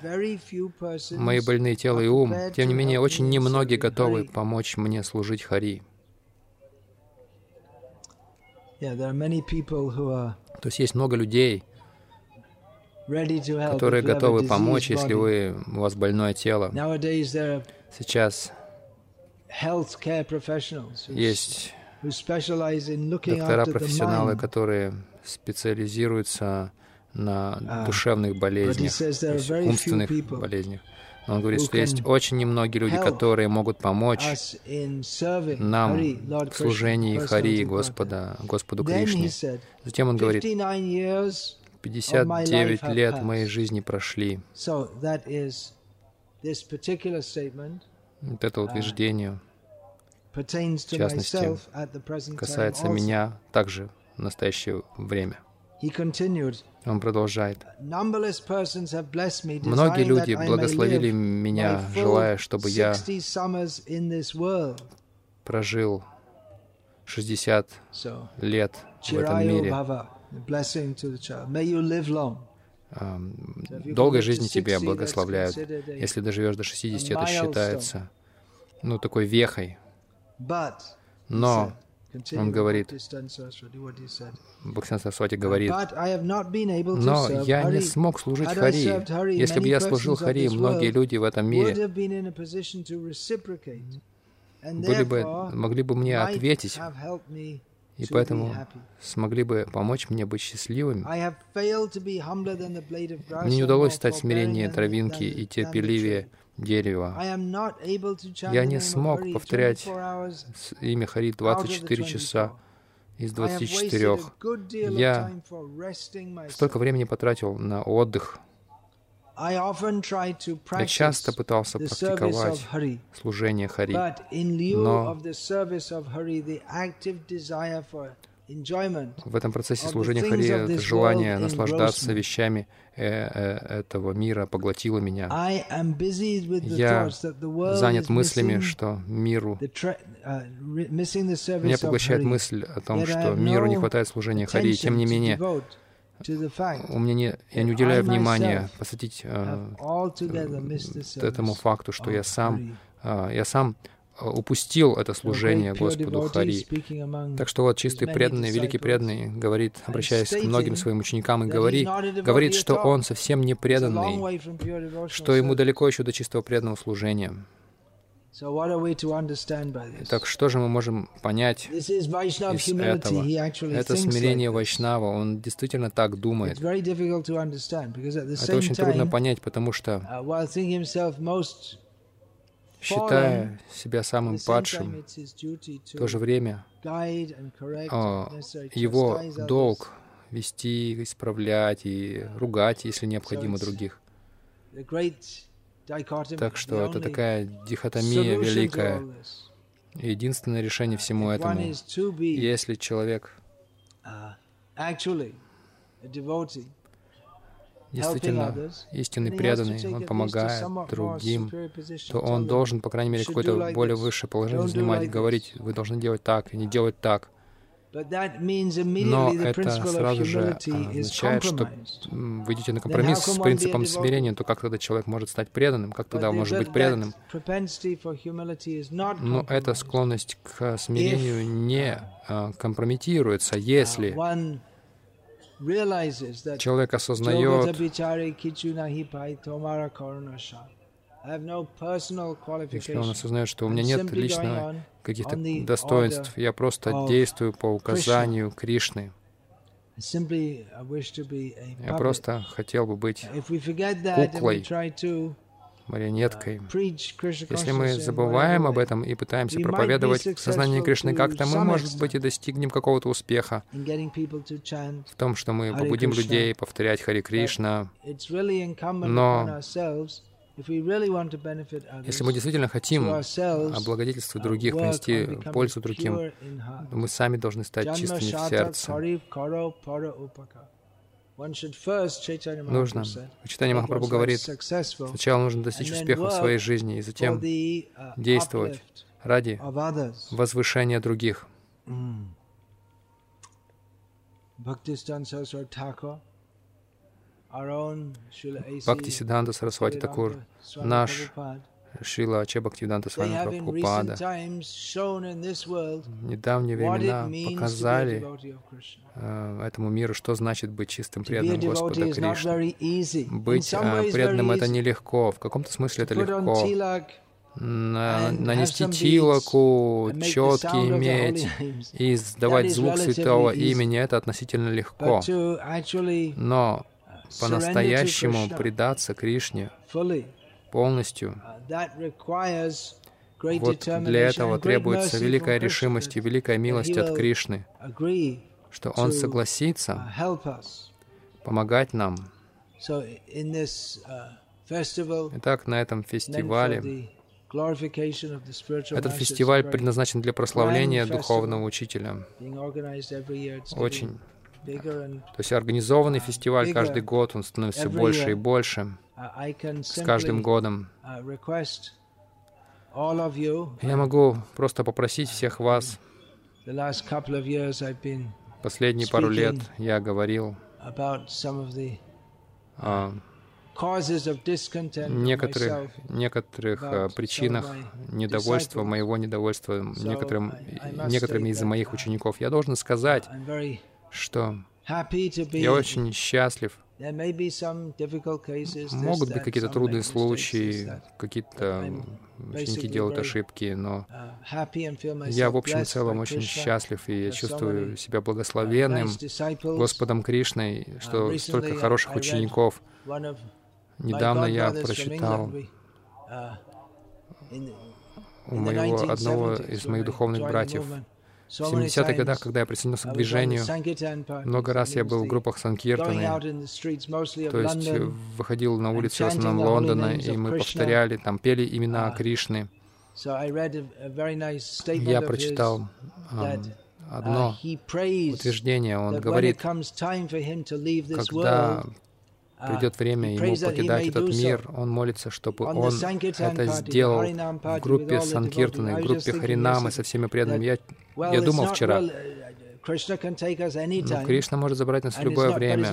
мои больные тело и ум. Тем не менее, очень немногие готовы помочь мне служить Хари. То есть есть много людей, которые готовы помочь, если вы, у вас больное тело. Сейчас есть доктора-профессионалы, которые специализируется на а, душевных болезнях, умственных болезнях. Но он говорит, что есть очень немногие люди, которые могут помочь нам в служении Хари, Господа, Господу Кришне. Затем он говорит, 59 лет моей жизни прошли. Вот это uh, утверждение, в частности, касается меня также в настоящее время. Он продолжает. Многие люди благословили меня, желая, чтобы я прожил 60 лет в этом мире. Долгой жизни тебе благословляют. Если доживешь до 60, это считается ну, такой вехой. Но он говорит, Бхактин Сарасвати говорит, но я не смог служить Хари. Если бы я служил Хари, многие люди в этом мире были бы, могли бы мне ответить, и поэтому смогли бы помочь мне быть счастливыми. Мне не удалось стать смиреннее травинки и терпеливее дерева. Я не смог повторять имя Хари 24 часа из 24. Я столько времени потратил на отдых. Я часто пытался практиковать служение Хари, но в этом процессе служения это желание наслаждаться вещами э -э этого мира поглотило меня. Я занят мыслями, что миру... Uh, меня поглощает мысль о том, что миру не хватает служения Хари. Тем не менее, у меня не, я не уделяю внимания посвятить э, этому факту, что я сам, э, я сам упустил это служение Господу Хари. Так что вот чистый преданный, великий преданный говорит, обращаясь к многим своим ученикам, и говорит, говорит, что он совсем не преданный, что ему далеко еще до чистого преданного служения. Так что же мы можем понять из этого? Это смирение Вайшнава, он действительно так думает. Это очень трудно понять, потому что uh, считая себя самым падшим, в то же время а, его долг вести, исправлять и ругать, если необходимо, других. Так что это такая дихотомия великая. Единственное решение всему этому, если человек действительно истинный преданный, он помогает другим, то он должен, по крайней мере, какое-то более высшее положение занимать, говорить, вы должны делать так, и не делать так. Но это сразу же означает, что вы идете на компромисс с принципом смирения, то как тогда человек может стать преданным? Как тогда он может быть преданным? Но эта склонность к смирению не а, компрометируется, если человек осознает, если он осознает, что у меня нет лично каких-то достоинств, я просто действую по указанию Кришны. Я просто хотел бы быть куклой, марионеткой. Если мы забываем об этом и пытаемся проповедовать сознание Кришны как-то, мы, может быть, и достигнем какого-то успеха. в том, что мы побудим людей повторять Хари Кришна, но если мы действительно хотим облагодетельствовать других, принести пользу другим, мы сами должны стать чистыми в сердце. Нужно. Читание Махапрабху говорит, сначала нужно достичь успеха в своей жизни, и затем uh, действовать ради возвышения других. Бхакти Сиданта Сарасвати Такур, наш Шила Аче Бхактивиданта Свами Прабхупада в недавние времена показали э, этому миру, что значит быть чистым преданным Господа Кришны. Быть э, преданным — это нелегко, в каком-то смысле это легко. На, нанести тилоку, четки иметь и издавать звук святого имени — это относительно легко. Но по-настоящему предаться Кришне полностью, вот для этого требуется великая решимость и великая милость от Кришны, что Он согласится помогать нам. Итак, на этом фестивале этот фестиваль предназначен для прославления духовного учителя. Очень. то есть организованный фестиваль каждый год, он становится больше и больше с каждым годом. Я могу просто попросить всех вас, последние пару лет я говорил о некоторых, некоторых uh, причинах недовольства, моего недовольства некоторым, некоторыми из моих учеников. Я должен сказать, что я очень счастлив. Могут быть какие-то трудные случаи, какие-то ученики делают ошибки, но uh, я в общем и целом очень счастлив, и я чувствую себя благословенным Господом Кришной, uh, что столько хороших учеников. Недавно я прочитал uh, у моего одного из моих духовных братьев в 70-х годах, когда я присоединился к движению, много раз я был в группах Санкиртаны, то есть выходил на улицы в основном Лондона, и мы повторяли, там пели имена uh, Кришны. Я прочитал одно uh, утверждение. Он говорит, когда придет время ему покидать этот мир, он молится, чтобы он это сделал в группе Санкиртаны, в группе Харинамы со всеми преданными. Я, я думал вчера, ну, Кришна может забрать нас в любое время.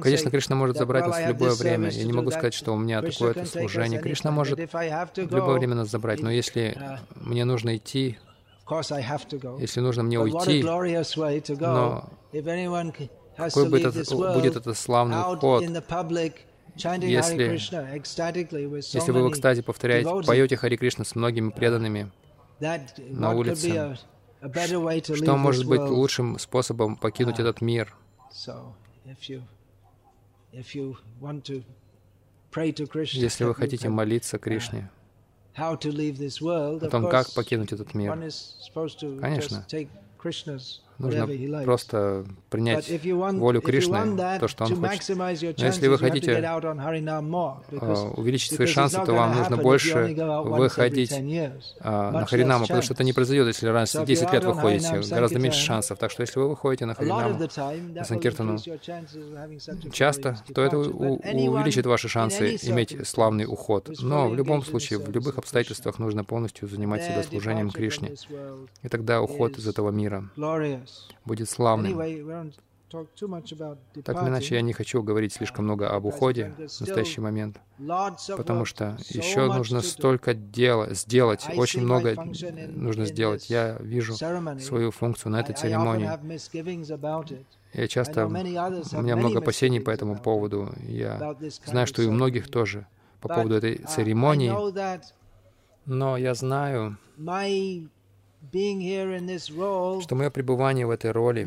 Конечно, Кришна может забрать нас в любое время. Я не могу сказать, что у меня такое-то служение. Кришна может в любое время нас забрать, но если uh, мне нужно идти, если нужно мне уйти, но какой бы это, будет это славный уход, если, если вы, кстати, повторяете, поете Хари Кришна с многими преданными на улице, что может быть лучшим способом покинуть uh, этот мир? Если вы хотите молиться Кришне, о том, как покинуть этот мир. Конечно, Нужно просто принять волю Кришны, то, что Он хочет. Но если вы хотите а, увеличить свои шансы, то вам нужно больше выходить а, на Харинаму, потому что это не произойдет, если раз в 10 лет вы ходите. Гораздо меньше шансов. Так что если вы выходите на Харинаму, на Санкиртану, часто, то это увеличит ваши шансы иметь славный уход. Но в любом случае, в любых обстоятельствах нужно полностью занимать себя служением Кришне. И тогда уход из этого мира будет славным. Так или иначе, я не хочу говорить слишком много об уходе в настоящий момент, потому что еще нужно столько дела, сделать, очень много нужно сделать. Я вижу свою функцию на этой церемонии. Я часто, у меня много опасений по этому поводу. Я знаю, что и у многих тоже по поводу этой uh, церемонии. Но я знаю, что мое пребывание в этой роли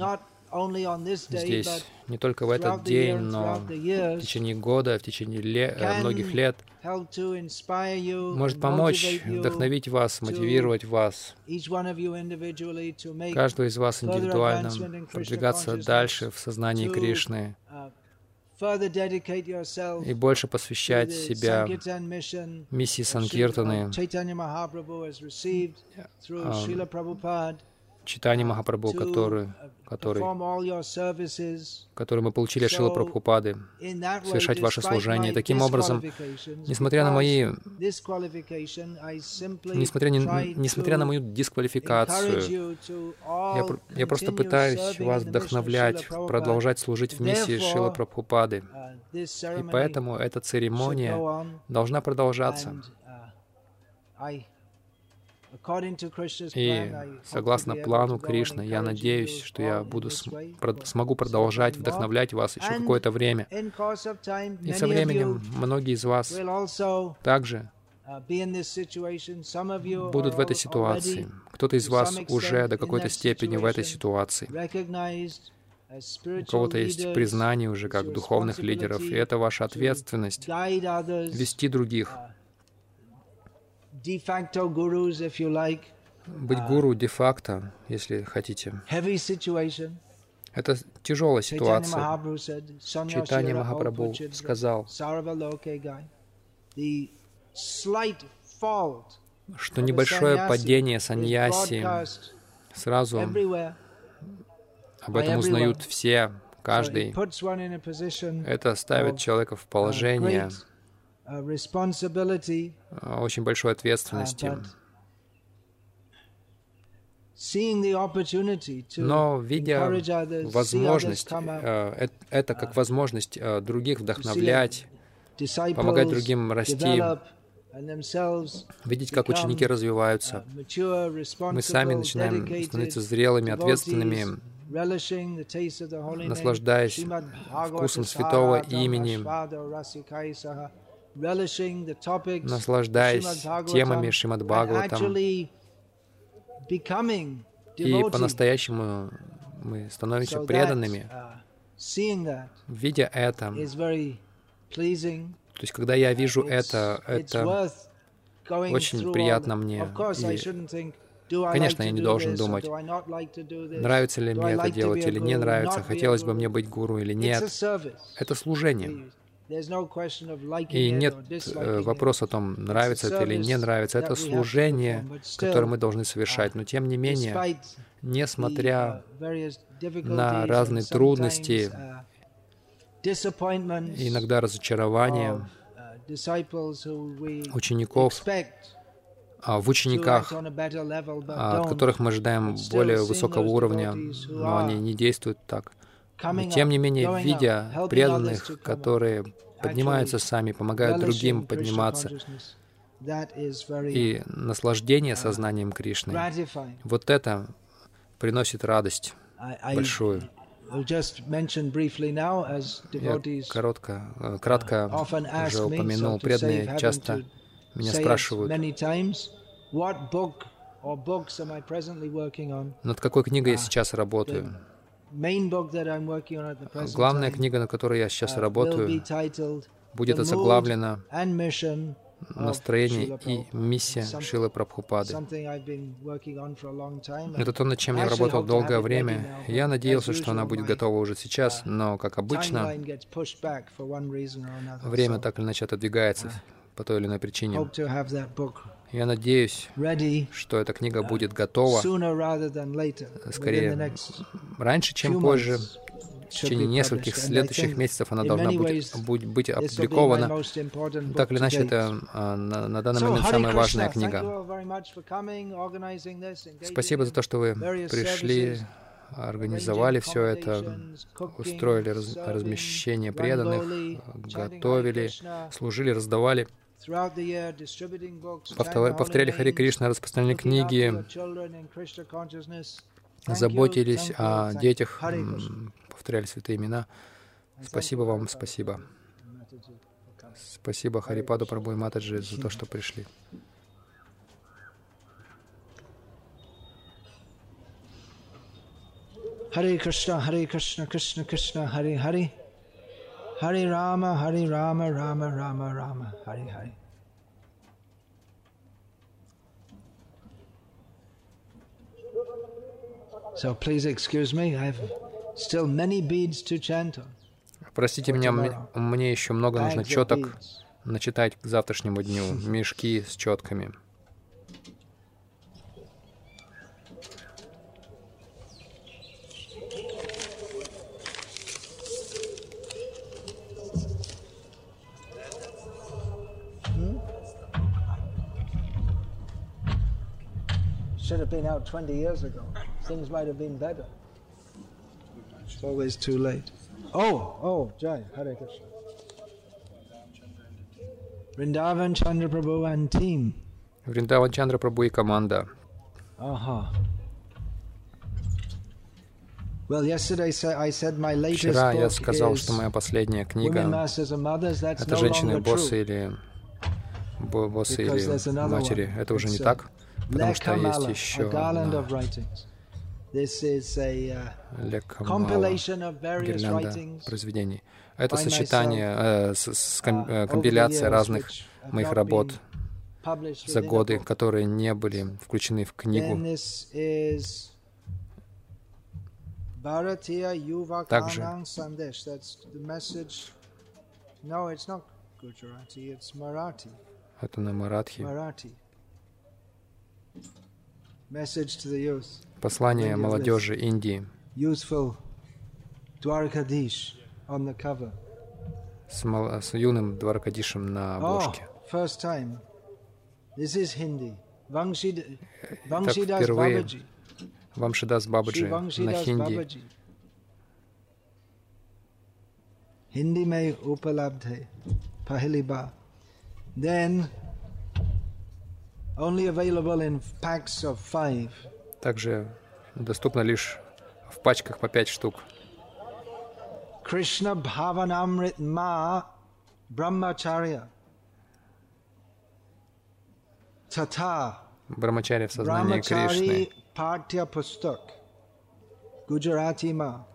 здесь не только в этот день, но в течение года, в течение ле многих лет может помочь вдохновить вас, мотивировать вас, каждого из вас индивидуально продвигаться дальше в сознании Кришны, uh, и больше посвящать себя миссии Санкиртаны, читание Махапрабху, который, который, который мы получили от Шила Прабхупады, совершать ваше служение. Таким образом, несмотря на мои, несмотря, не, несмотря на мою дисквалификацию, я, я просто пытаюсь вас вдохновлять, продолжать служить в миссии Шила Прабхупады. И поэтому эта церемония должна продолжаться. И согласно плану Кришны, я надеюсь, что я буду смогу продолжать вдохновлять вас еще какое-то время. И со временем многие из вас также uh, будут в этой ситуации. Кто-то из вас уже до какой-то степени в этой ситуации. У кого-то есть признание уже как духовных лидеров, и это ваша ответственность — вести других, uh, быть uh, гуру де-факто, если хотите. Это тяжелая ситуация. Читание Махапрабху сказал, что небольшое падение саньяси сразу об этом узнают все, каждый. Это ставит человека в положение а, очень большой ответственности. Но видя возможность, э, это как uh, возможность э, других вдохновлять, помогать другим расти, видеть, как ученики развиваются, uh, мы сами начинаем становиться зрелыми, ответственными, наслаждаясь вкусом святого имени, наслаждаясь темами Шримад Бхагаватам. И по-настоящему мы становимся преданными, uh, видя это. То есть, когда я вижу это, это очень приятно мне. И, конечно, я не должен думать, нравится ли мне это делать или не нравится, хотелось бы мне быть гуру или нет. Это служение. И нет э, вопроса о том, нравится это или не нравится. Это служение, которое мы должны совершать. Но тем не менее, несмотря uh, на разные трудности, uh, иногда разочарования uh, учеников, а, в учениках, а, от которых мы ожидаем более высокого уровня, но они не действуют так. Но тем не менее, видя преданных, которые поднимаются сами, помогают другим подниматься, и наслаждение сознанием Кришны, вот это приносит радость большую. Я коротко, э, кратко uh, уже упомянул, преданные часто меня спрашивают, над какой книгой я uh, сейчас работаю. Главная книга, над которой я сейчас uh, работаю, будет озаглавлена настроение и миссия Шилы Прабхупады. Это то, над чем я работал долгое время. Я надеялся, что она будет готова уже сейчас, но, как обычно, время так или иначе отодвигается по той или иной причине. Я надеюсь, что эта книга будет готова скорее раньше, чем позже, в течение нескольких следующих месяцев она должна быть, быть, быть опубликована. Так или иначе, это а, на, на данный момент самая важная книга. Спасибо за то, что вы пришли, организовали все это, устроили раз, размещение преданных, готовили, служили, раздавали. Повторяли Хари Кришна, распространяли книги, заботились о детях, повторяли святые имена. Спасибо вам, спасибо. Спасибо Харипаду Прабhu и Матаджи за то, что пришли. Харе Кришна, Харе Кришна, Кришна Кришна, Харе Харе. Харе Рама, Харе Рама, Рама Рама, Рама, Харе Харе. So please excuse me, I have still many beads to chant on. Простите меня, мне еще много нужно четок начитать к завтрашнему дню, мешки с четками. Have been out 20 years ago. Things might have been better. It's always too late. Oh, oh, Jai, Hare Krishna. Vrindavan Chandra Prabhu and team. Вриндаван Чандра Прабhu и команда. Ага. Well, yesterday I said my latest Вчера я сказал, что моя последняя книга — это «Женщины-боссы» или «Боссы» или «Матери». Это уже не так, потому что есть еще Лекамала, гирлянда произведений. Это сочетание, э, с, с ком, э, компиляция разных моих работ за годы, которые не были включены в книгу. Также. Это на Маратхи. Послание молодежи Индии. С, мал... с юным Дваркадишем на обложке. Oh, так впервые Вамшидас Бабаджи на хинди. Hindi mein upalabd hai, pahli ba. Then Также доступно лишь в пачках по пять штук. Krishna Bhavanamrit Ma Brahmacharya. Tata. Брамачарья в сознании Кришны. Partya Pustak. Gujarati Ma.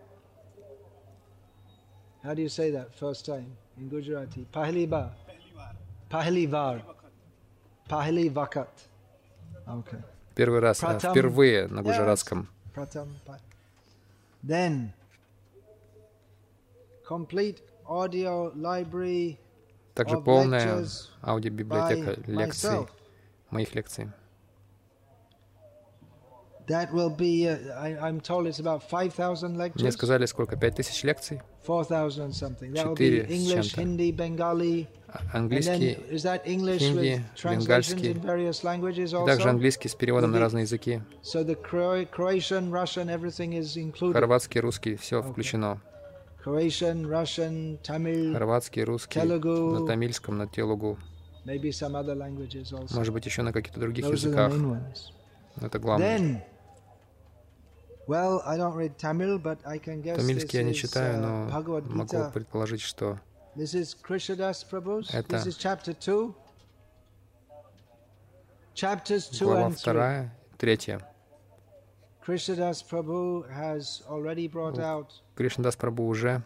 How do you say that first time in Gujarati? Pahli ba. Pahli var. Первый раз, а, впервые на гуджаратском. Then, complete audio library Также полная аудиобиблиотека лекций, моих лекций. That will be, uh, I, I'm told it's about 5,000 lectures. Мне сказали, сколько? Пять тысяч лекций? 4,000 something. That will be English, Hindi, Bengali, английский, хинди, бенгальский, также английский с переводом на разные языки. Хорватский, русский, все включено. Хорватский, русский, на тамильском, на телугу. Может быть, еще на каких-то других языках. Это главное. Тамильский я не читаю, но могу предположить, что. Это 2. 2 глава and 3. вторая, третья. Krishnadas Prabhu has already brought out Кришнадас Прабhu уже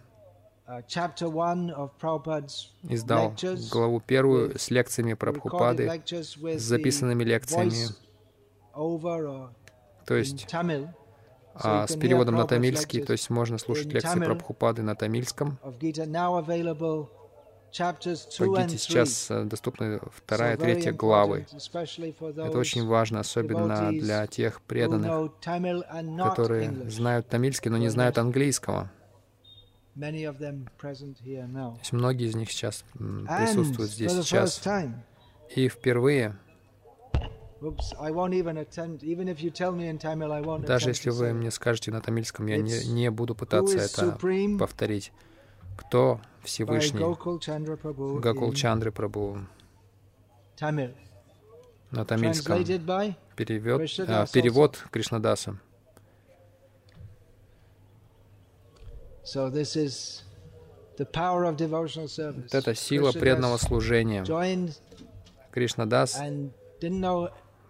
издал главу первую с лекциями Прабхупады, с записанными лекциями, то есть а, с переводом на тамильский, то есть можно слушать лекции Прабхупады на тамильском. Погите сейчас э, доступны вторая и третья главы. Это очень важно, особенно для тех преданных, которые знают тамильский, но не знают английского. То есть многие из них сейчас присутствуют здесь сейчас. И впервые, даже если вы мне скажете на тамильском, я не, не буду пытаться это повторить. Кто Всевышний? Гакул Чандры Прабhu. На тамильском. Перевод, а, перевод Кришнадаса. Это сила преданного служения. Кришнадас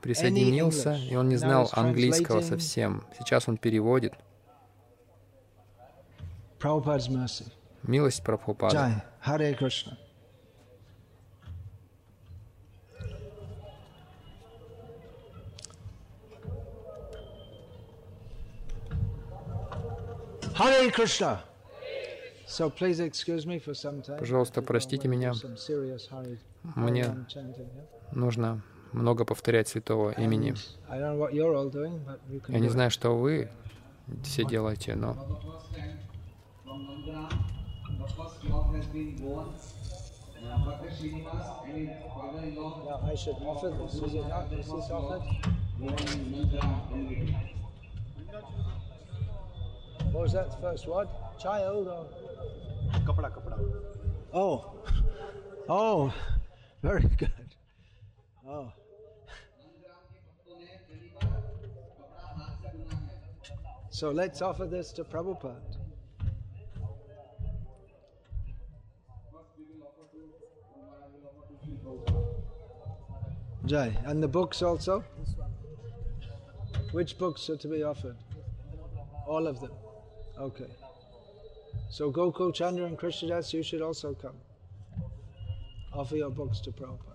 присоединился, и он не знал английского совсем. Сейчас он переводит. Милость Прабхупады. Харе Кришна. Харе Кришна. Пожалуйста, простите меня. Мне нужно много повторять святого имени. Я не знаю, что вы все делаете, но What was that first word? Child or? Kapda, kapda. Oh. Oh. Very good. Oh. So let's offer this to Prabhupada. Jai. And the books also? Which books are to be offered? All of them. Okay. So Gokul Chandra and Krishnadas, you should also come. Offer your books to Prabhupada.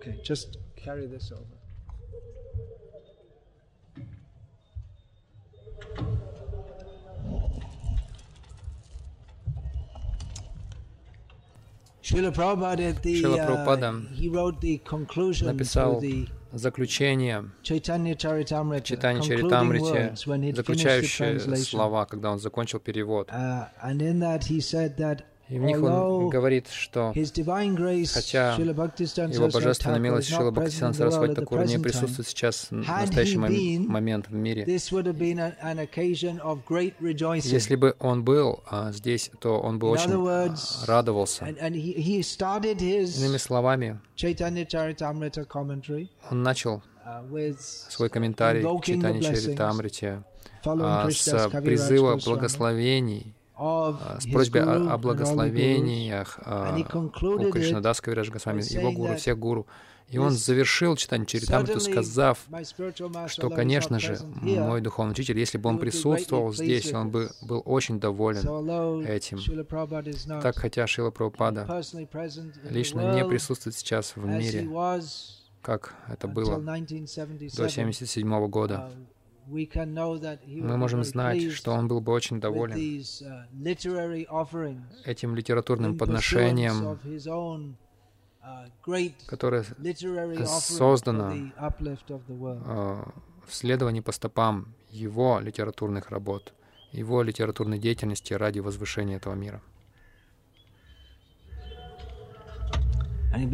Okay, just carry this over. Шрила Прабхупада uh, написал заключение Чайтанья Чаритамрите, заключающие слова, когда он закончил перевод. И в них он говорит, что хотя его божественная милость Шила Бхактисана Сарасвати Такура не присутствует сейчас в настоящий момент в мире, если бы он был а, здесь, то он бы очень а, радовался. Иными словами, он начал uh, свой комментарий к Чайтане Чаритамрите а, с призыва благословений с просьбой о, о благословениях а, у Кришнадаса Кавиража Госвами, его гуру, всех гуру. И он завершил читание Чаритамриту, сказав, что, конечно же, мой духовный учитель, если бы он присутствовал здесь, он бы был очень доволен этим. Так, хотя Шила Прабхупада лично не присутствует сейчас в мире, как это было до 1977 года, мы можем знать, что он был бы очень доволен uh, этим литературным подношением, uh, которое создано uh, в следовании по стопам его литературных работ, его литературной деятельности ради возвышения этого мира. И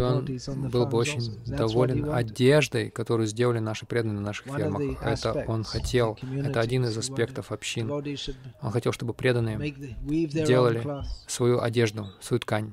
он был бы очень доволен одеждой, которую сделали наши преданные на наших фермах. Это он хотел. Это один из аспектов общин. Он хотел, чтобы преданные делали свою одежду, свою ткань.